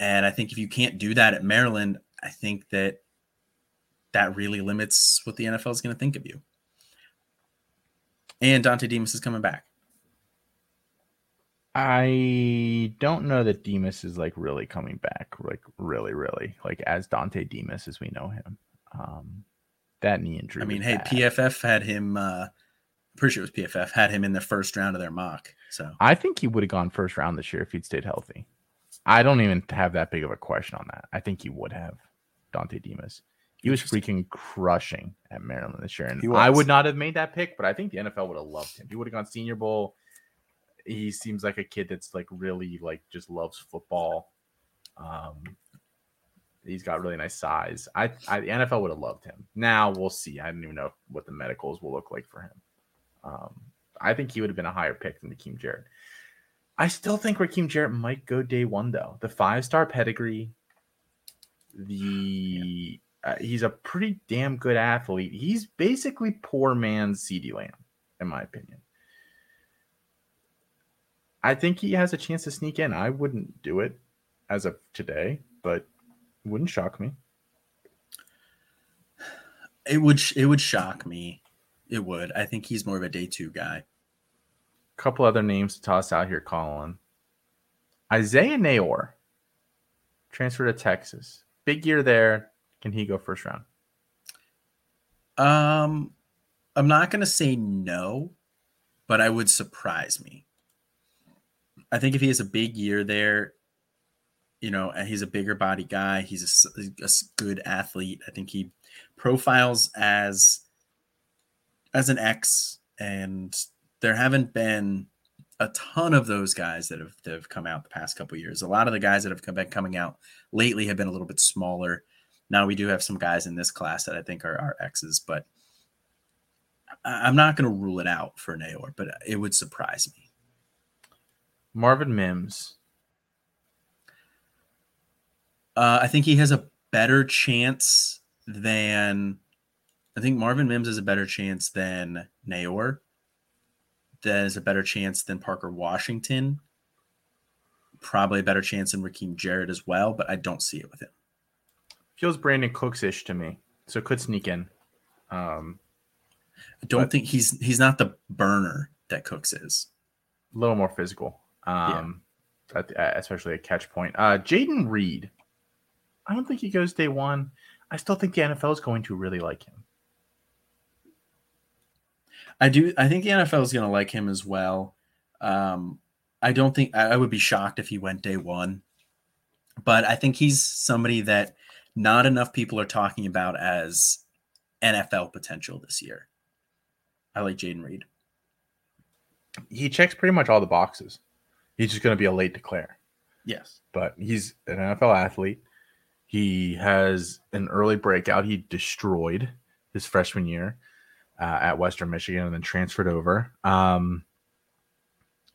And I think if you can't do that at Maryland, I think that that really limits what the NFL is going to think of you. And Dontay Demus is coming back. I don't know that Demus is like really coming back, like really, really, like as Dontay Demus as we know him. Um, that knee injury. I mean, hey, bad. PFF had him. Uh, pretty sure it was PFF had him in the first round of their mock. So I think he would have gone first round this year if he'd stayed healthy. I don't even have that big of a question on that. I think he would have Dontay Demus. He was freaking crushing at Maryland this year, and I would not have made that pick, but I think the NFL would have loved him. He would have gone Senior Bowl. He seems like a kid that's like really like just loves football. Um, he's got really nice size. I, I the NFL would have loved him. Now we'll see. I don't even know what the medicals will look like for him. Um, I think he would have been a higher pick than Raheem Jarrett. I still think Raheem Jarrett might go day one though. The five star pedigree, the uh, he's a pretty damn good athlete. He's basically poor man's CeeDee Lamb, in my opinion. I think he has a chance to sneak in. I wouldn't do it as of today, but wouldn't shock me. It would it would shock me. It would. I think he's more of a day two guy. A couple other names to toss out here, Colin. Isaiah Neyor, transfer to Texas. Big year there. Can he go first round? Um, I'm not going to say no, but I would surprise me. I think if he has a big year there, you know, he's a bigger body guy. He's a, a good athlete. I think he profiles as as an X, and there haven't been a ton of those guys that have, that have come out the past couple years. A lot of the guys that have come, been coming out lately have been a little bit smaller. Now we do have some guys in this class that I think are, are X's, but I'm not going to rule it out for Neyor, but it would surprise me. Marvin Mims. Uh, I think he has a better chance than. I think Marvin Mims has a better chance than Neyor. That has a better chance than Parker Washington. Probably a better chance than Raheem Jarrett as well, but I don't see it with him feels Brandin Cooks ish to me, so could sneak in. Um, I don't but, think he's he's not the burner that Cooks is. A little more physical, um, yeah. at, especially a catch point. Uh, Jayden Reed, I don't think he goes day one. I still think the NFL is going to really like him. I do. I think the NFL is going to like him as well. Um, I don't think I, I would be shocked if he went day one, but I think he's somebody that not enough people are talking about as NFL potential this year. I like Jayden Reed. He checks pretty much all the boxes. He's just going to be a late declare. Yes. But he's an NFL athlete. He has an early breakout. He destroyed his freshman year uh, at Western Michigan and then transferred over. Um,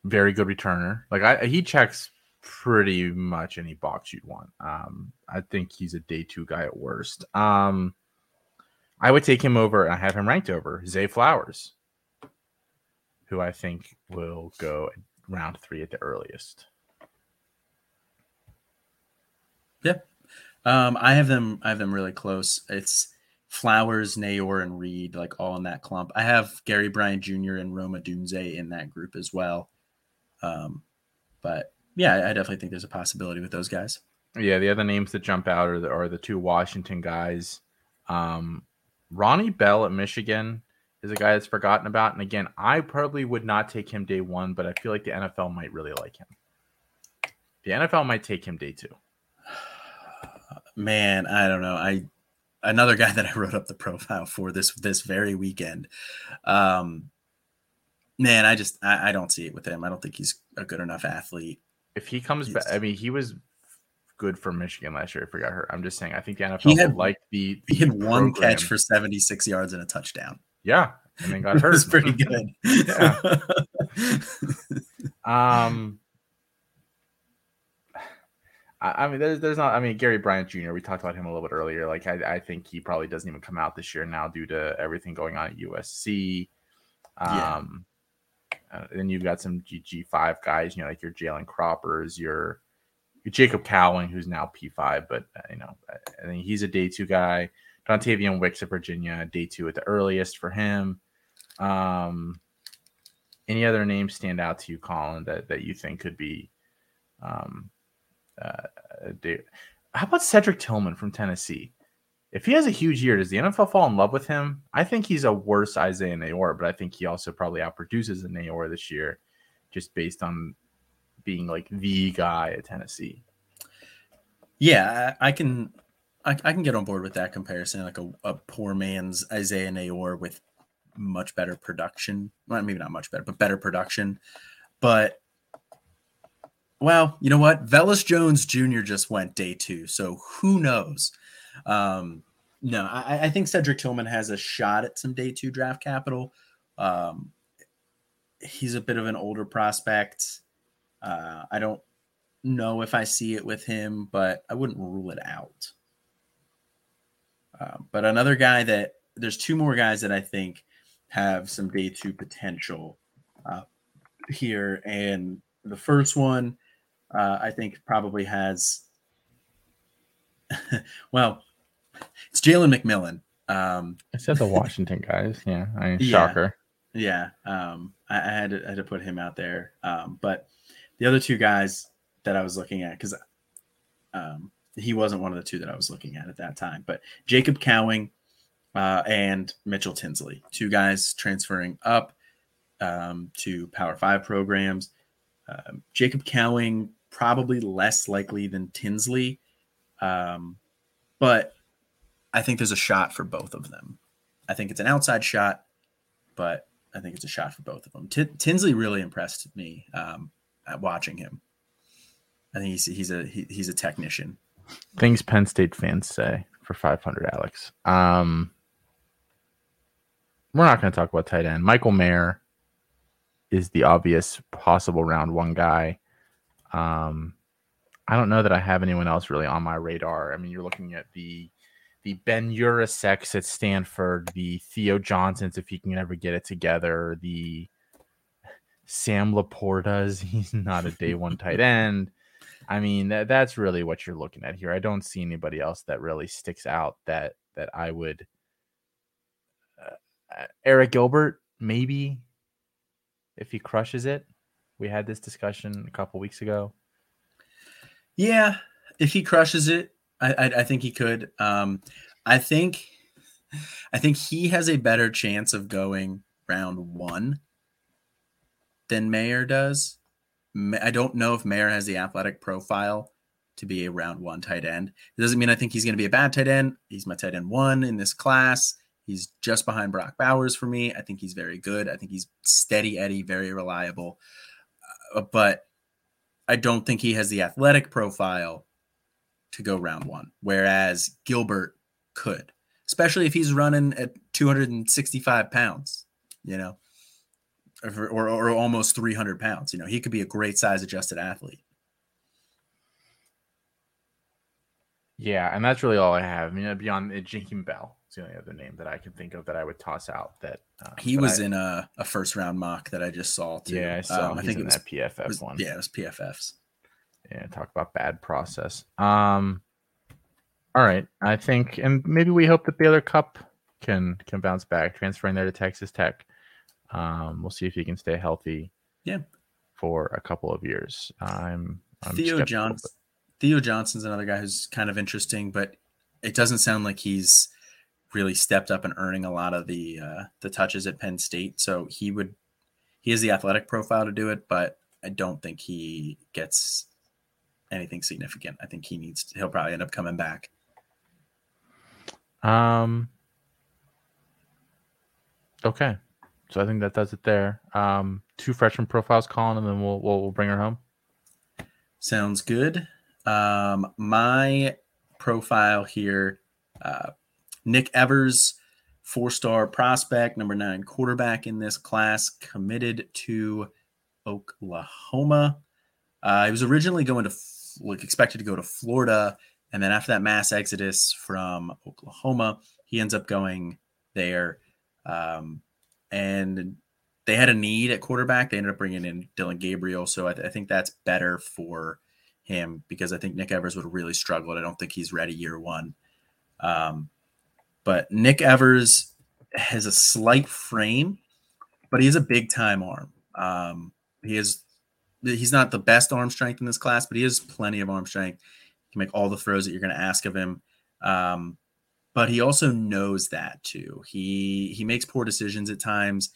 very good returner. Like I, he checks pretty much any box you'd want. Um, I think he's a day two guy at worst. Um, I would take him over. I have him ranked over Zay Flowers, who I think will go round three at the earliest. Yeah, um, I have them. I have them really close. It's Flowers, Neyor, and Reed, like all in that clump. I have Gary Bryant Jr. and Roma Odunze in that group as well. Um, but yeah, I definitely think there's a possibility with those guys. Yeah, the other names that jump out are the, are the two Washington guys. Um, Ronnie Bell at Michigan is a guy that's forgotten about. And again, I probably would not take him day one, but I feel like the NFL might really like him. The NFL might take him day two. Man, I don't know. I another guy that I wrote up the profile for this this very weekend. Um, man, I just I, I don't see it with him. I don't think he's a good enough athlete. If he comes back, I mean, he was good for Michigan last year. I forgot her. I'm just saying. I think the NFL he had, like the, the he had one catch for 76 yards and a touchdown. Yeah, and then got hurt. It's pretty good. Yeah. um, I, I mean, there's there's not. I mean, Gary Bryant Jr. We talked about him a little bit earlier. Like, I, I think he probably doesn't even come out this year now due to everything going on at USC. Yeah. Um, uh, then you've got some GG five guys. You know, like your Jalen Croppers, your, Jacob Cowing, who's now P five, but uh, you know, I think he's a day two guy. Dontayvion Wicks of Virginia, day two at the earliest for him. Um, any other names stand out to you, Colin, that, that you think could be um, uh, day? How about Cedric Tillman from Tennessee? If he has a huge year, does the NFL fall in love with him? I think he's a worse Isaiah Neyor, but I think he also probably outproduces a Neyor this year just based on being like the guy at Tennessee. Yeah, I can I, I can get on board with that comparison, like a, a poor man's Isaiah Neyor with much better production. Well, maybe not much better, but better production. But well, you know what? Velus Jones Jr. just went day two, so who knows? Um, no, I, I think Cedric Tillman has a shot at some day two draft capital. Um, he's a bit of an older prospect. Uh, I don't know if I see it with him, but I wouldn't rule it out. Uh, but another guy that there's two more guys that I think have some day two potential uh, here, and the first one uh, I think probably has. well, it's Jalen McMillan. Um, I said the Washington guys. Yeah, I mean, Yeah. shocker. yeah, um, I, I had to, I had to put him out there. Um, but the other two guys that I was looking at, because um, he wasn't one of the two that I was looking at at that time, but Jacob Cowing uh, and Mitchell Tinsley, two guys transferring up um, to Power Five programs. Um, Jacob Cowing probably less likely than Tinsley, um, but I think there's a shot for both of them. I think it's an outside shot, but I think it's a shot for both of them. T- Tinsley really impressed me um, at watching him. I think he's he's a he, he's a technician. Things Penn State fans say for 500, Alex. Um, we're not going to talk about tight end. Michael Mayer is the obvious possible round one guy. Um, I don't know that I have anyone else really on my radar. I mean, you're looking at the the Ben Yuroseks at Stanford, the Theo Johnsons if he can ever get it together, the Sam LaPortas. He's not a day one tight end. I mean, that, that's really what you're looking at here. I don't see anybody else that really sticks out that that I would. Uh, uh, Arik Gilbert, maybe, if he crushes it. We had this discussion a couple weeks ago. Yeah, if he crushes it, I I, I think he could. Um, I think I think he has a better chance of going round one than Mayer does. I don't know if Mayer has the athletic profile to be a round one tight end. It doesn't mean I think he's going to be a bad tight end. He's my tight end one in this class. He's just behind Brock Bowers for me. I think he's very good. I think he's steady Eddie, very reliable. Uh, but I don't think he has the athletic profile to go round one, whereas Gilbert could, especially if he's running at 265 pounds, you know, or, or, or almost 300 pounds. You know, he could be a great size adjusted athlete. Yeah, and that's really all I have. I mean, beyond uh, Jaheim Bell, it's the only other name that I can think of that I would toss out. That uh, He was I- in a, a first round mock that I just saw too. Yeah, I saw. Um, I think in it was, that PFF was- one. Yeah, it was PFFs. yeah talk about bad process um all right i think and maybe we hope that Baylor Cupp can can bounce back transferring there to texas tech um we'll see if he can stay healthy Yeah. for a couple of years i'm, I'm Theo Johnson. Theo Johnson's another guy who's kind of interesting, but it doesn't sound like he's really stepped up and earning a lot of the uh, the touches at Penn State. So he would he has the athletic profile to do it, but I don't think he gets anything significant. I think he needs he'll probably end up coming back. um okay so i think that does it there um two freshman profiles colin and then we'll we'll, we'll bring her home Sounds good. Um, my profile here, uh, Nick Evers four star prospect, number nine quarterback in this class, committed to Oklahoma. Uh, he was originally going to like expected to go to Florida, and then after that mass exodus from Oklahoma, he ends up going there. Um, and they had a need at quarterback. They ended up bringing in Dillon Gabriel, so I, th- I think that's better for him because I think Nick Evers would really struggle. I don't think he's ready year one. Um, but Nick Evers has a slight frame, but he is a big time arm. Um, he is he's not the best arm strength in this class, but he has plenty of arm strength. He can make all the throws that you're going to ask of him. Um, but he also knows that too. He he makes poor decisions at times.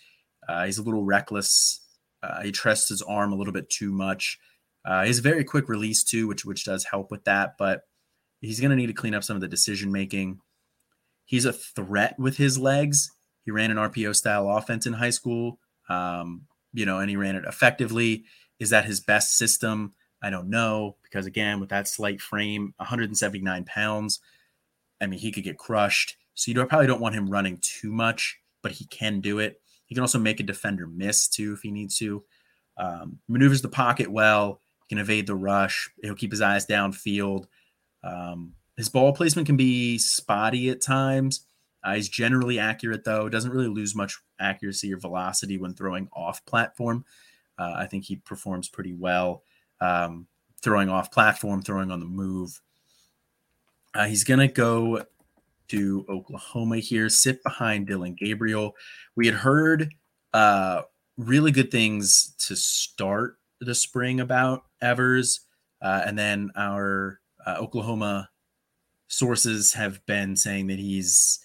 Uh, he's a little reckless. Uh, he trusts his arm a little bit too much. Uh, he's a very quick release too, which which does help with that. But he's going to need to clean up some of the decision making. He's a threat with his legs. He ran an RPO style offense in high school, um, you know, and he ran it effectively. Is that his best system? I don't know because again, with that slight frame, 179 pounds, I mean, he could get crushed. So you don't, probably don't want him running too much, but he can do it. He can also make a defender miss too if he needs to. Um, maneuvers the pocket well. He can evade the rush. He'll keep his eyes downfield. Um, his ball placement can be spotty at times. Uh, he's generally accurate though. Doesn't really lose much accuracy or velocity when throwing off platform. Uh, I think he performs pretty well um, throwing off platform, throwing on the move. Uh, he's gonna go to Oklahoma here, sit behind Dillon Gabriel. We had heard uh, really good things to start the spring about Evers, uh, and then our uh, Oklahoma sources have been saying that he's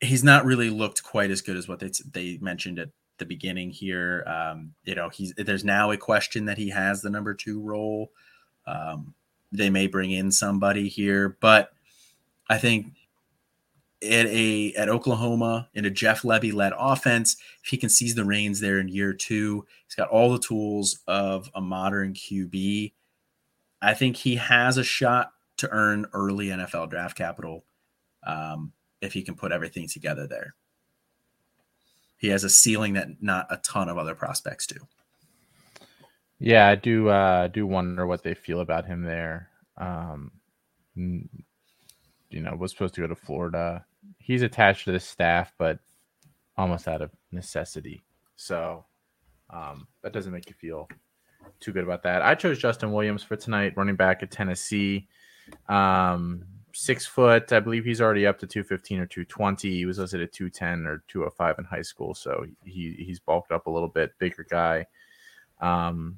he's not really looked quite as good as what they they mentioned at the beginning here. Um, you know, he's there's now a question that he has the number two role. Um, they may bring in somebody here, but I think at a at Oklahoma in a Jeff Lebby led offense, if he can seize the reins there in year two, he's got all the tools of a modern QB. I think he has a shot to earn early NFL draft capital um, if he can put everything together there. He has a ceiling that not a ton of other prospects do. Yeah, I do. Uh, do wonder what they feel about him there. Um, you know, was supposed to go to Florida. He's attached to the staff, but almost out of necessity. So um, that doesn't make you feel too good about that. I chose Justin Williams for tonight, running back at Tennessee. Um, six foot. I believe he's already up to 215 or 220. He was listed at 210 or 205 in high school. So he, he's bulked up a little bit, bigger guy. Um,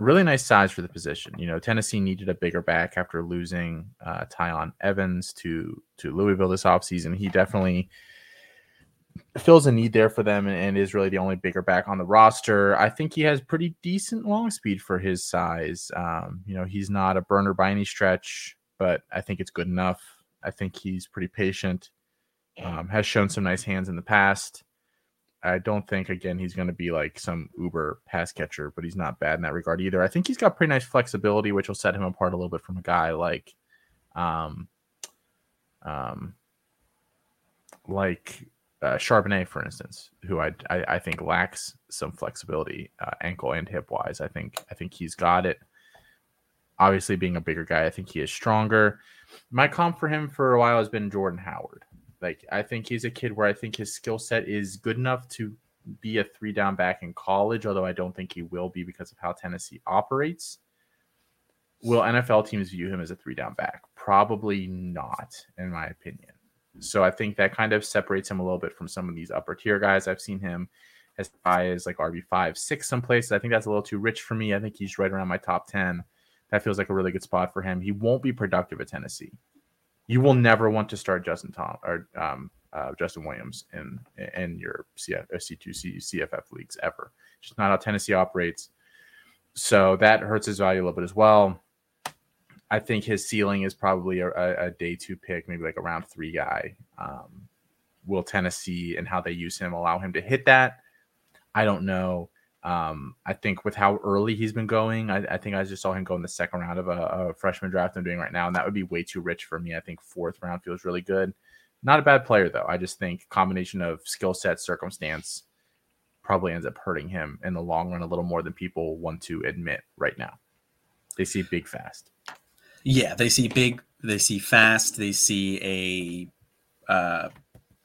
really nice size for the position. You know, Tennessee needed a bigger back after losing uh, Tiyon Evans to to Louisville this offseason. He definitely fills a need there for them and, and, is really the only bigger back on the roster. I think he has pretty decent long speed for his size. Um, you know, he's not a burner by any stretch, but I think it's good enough. I think he's pretty patient. Um, has shown some nice hands in the past. I don't think again he's going to be like some uber pass catcher, but he's not bad in that regard either. I think he's got pretty nice flexibility, which will set him apart a little bit from a guy like, um, um, like uh, Charbonnet, for instance, who I, I, I think lacks some flexibility, uh, ankle and hip wise. I think I think he's got it. Obviously, being a bigger guy, I think he is stronger. My comp for him for a while has been Jordan Howard. Like I think he's a kid where I think his skill set is good enough to be a three down back in college, although I don't think he will be because of how Tennessee operates. Will NFL teams view him as a three down back? Probably not, in my opinion. So I think that kind of separates him a little bit from some of these upper tier guys. I've seen him as high as like RB five, six, some places. I think that's a little too rich for me. I think he's right around my top ten. That feels like a really good spot for him. He won't be productive at Tennessee. You will never want to start Justin Tom or um, uh, Justin Williams in in your CF, C2C CFF leagues ever. It's just not how Tennessee operates. So that hurts his value a little bit as well. I think his ceiling is probably a, a, day two pick, maybe like a round three guy. Um, will Tennessee and how they use him allow him to hit that? I don't know. Um, I think with how early he's been going, I, I, think I just saw him go in the second round of a, a, freshman draft I'm doing right now, and that would be way too rich for me. I think fourth round feels really good. Not a bad player though. I just think combination of skill set, circumstance probably ends up hurting him in the long run a little more than people want to admit right now. They see big fast. Yeah, they see big, they see fast, they see a uh,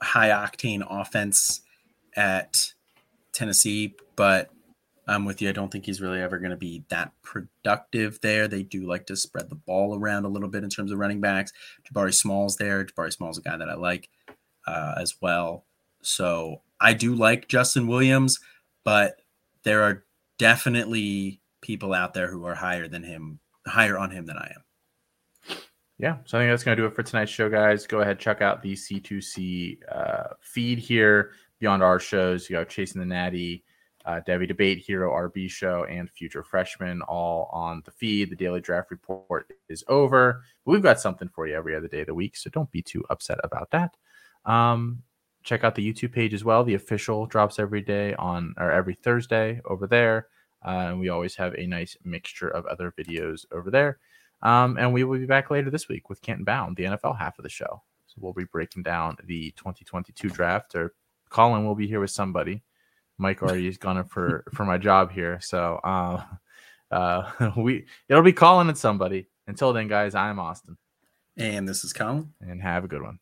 high octane offense at Tennessee, but I'm with you. I don't think he's really ever going to be that productive there. They do like to spread the ball around a little bit in terms of running backs. Jabari Small's there. Jabari Small's a guy that I like uh, as well. So I do like Justin Williams, but there are definitely people out there who are higher than him, higher on him than I am. Yeah, so I think that's going to do it for tonight's show, guys. Go ahead, check out the C2C uh, feed here beyond our shows. You got Chasing the Natty uh, Devy Debate, Hero RB Show, and Future Freshman all on the feed. The daily draft report is over. We've got something for you every other day of the week, so don't be too upset about that. Um, check out the YouTube page as well. The official drops every day on or every Thursday over there. Uh, and we always have a nice mixture of other videos over there. Um, and we will be back later this week with Canton Bound, the NFL half of the show. So we'll be breaking down the 2022 draft, or Colin will be here with somebody. Mike already has gone for for my job here, so uh, uh, we it'll be calling at somebody. Until then, guys, I'm Austin, and this is Colin, and have a good one.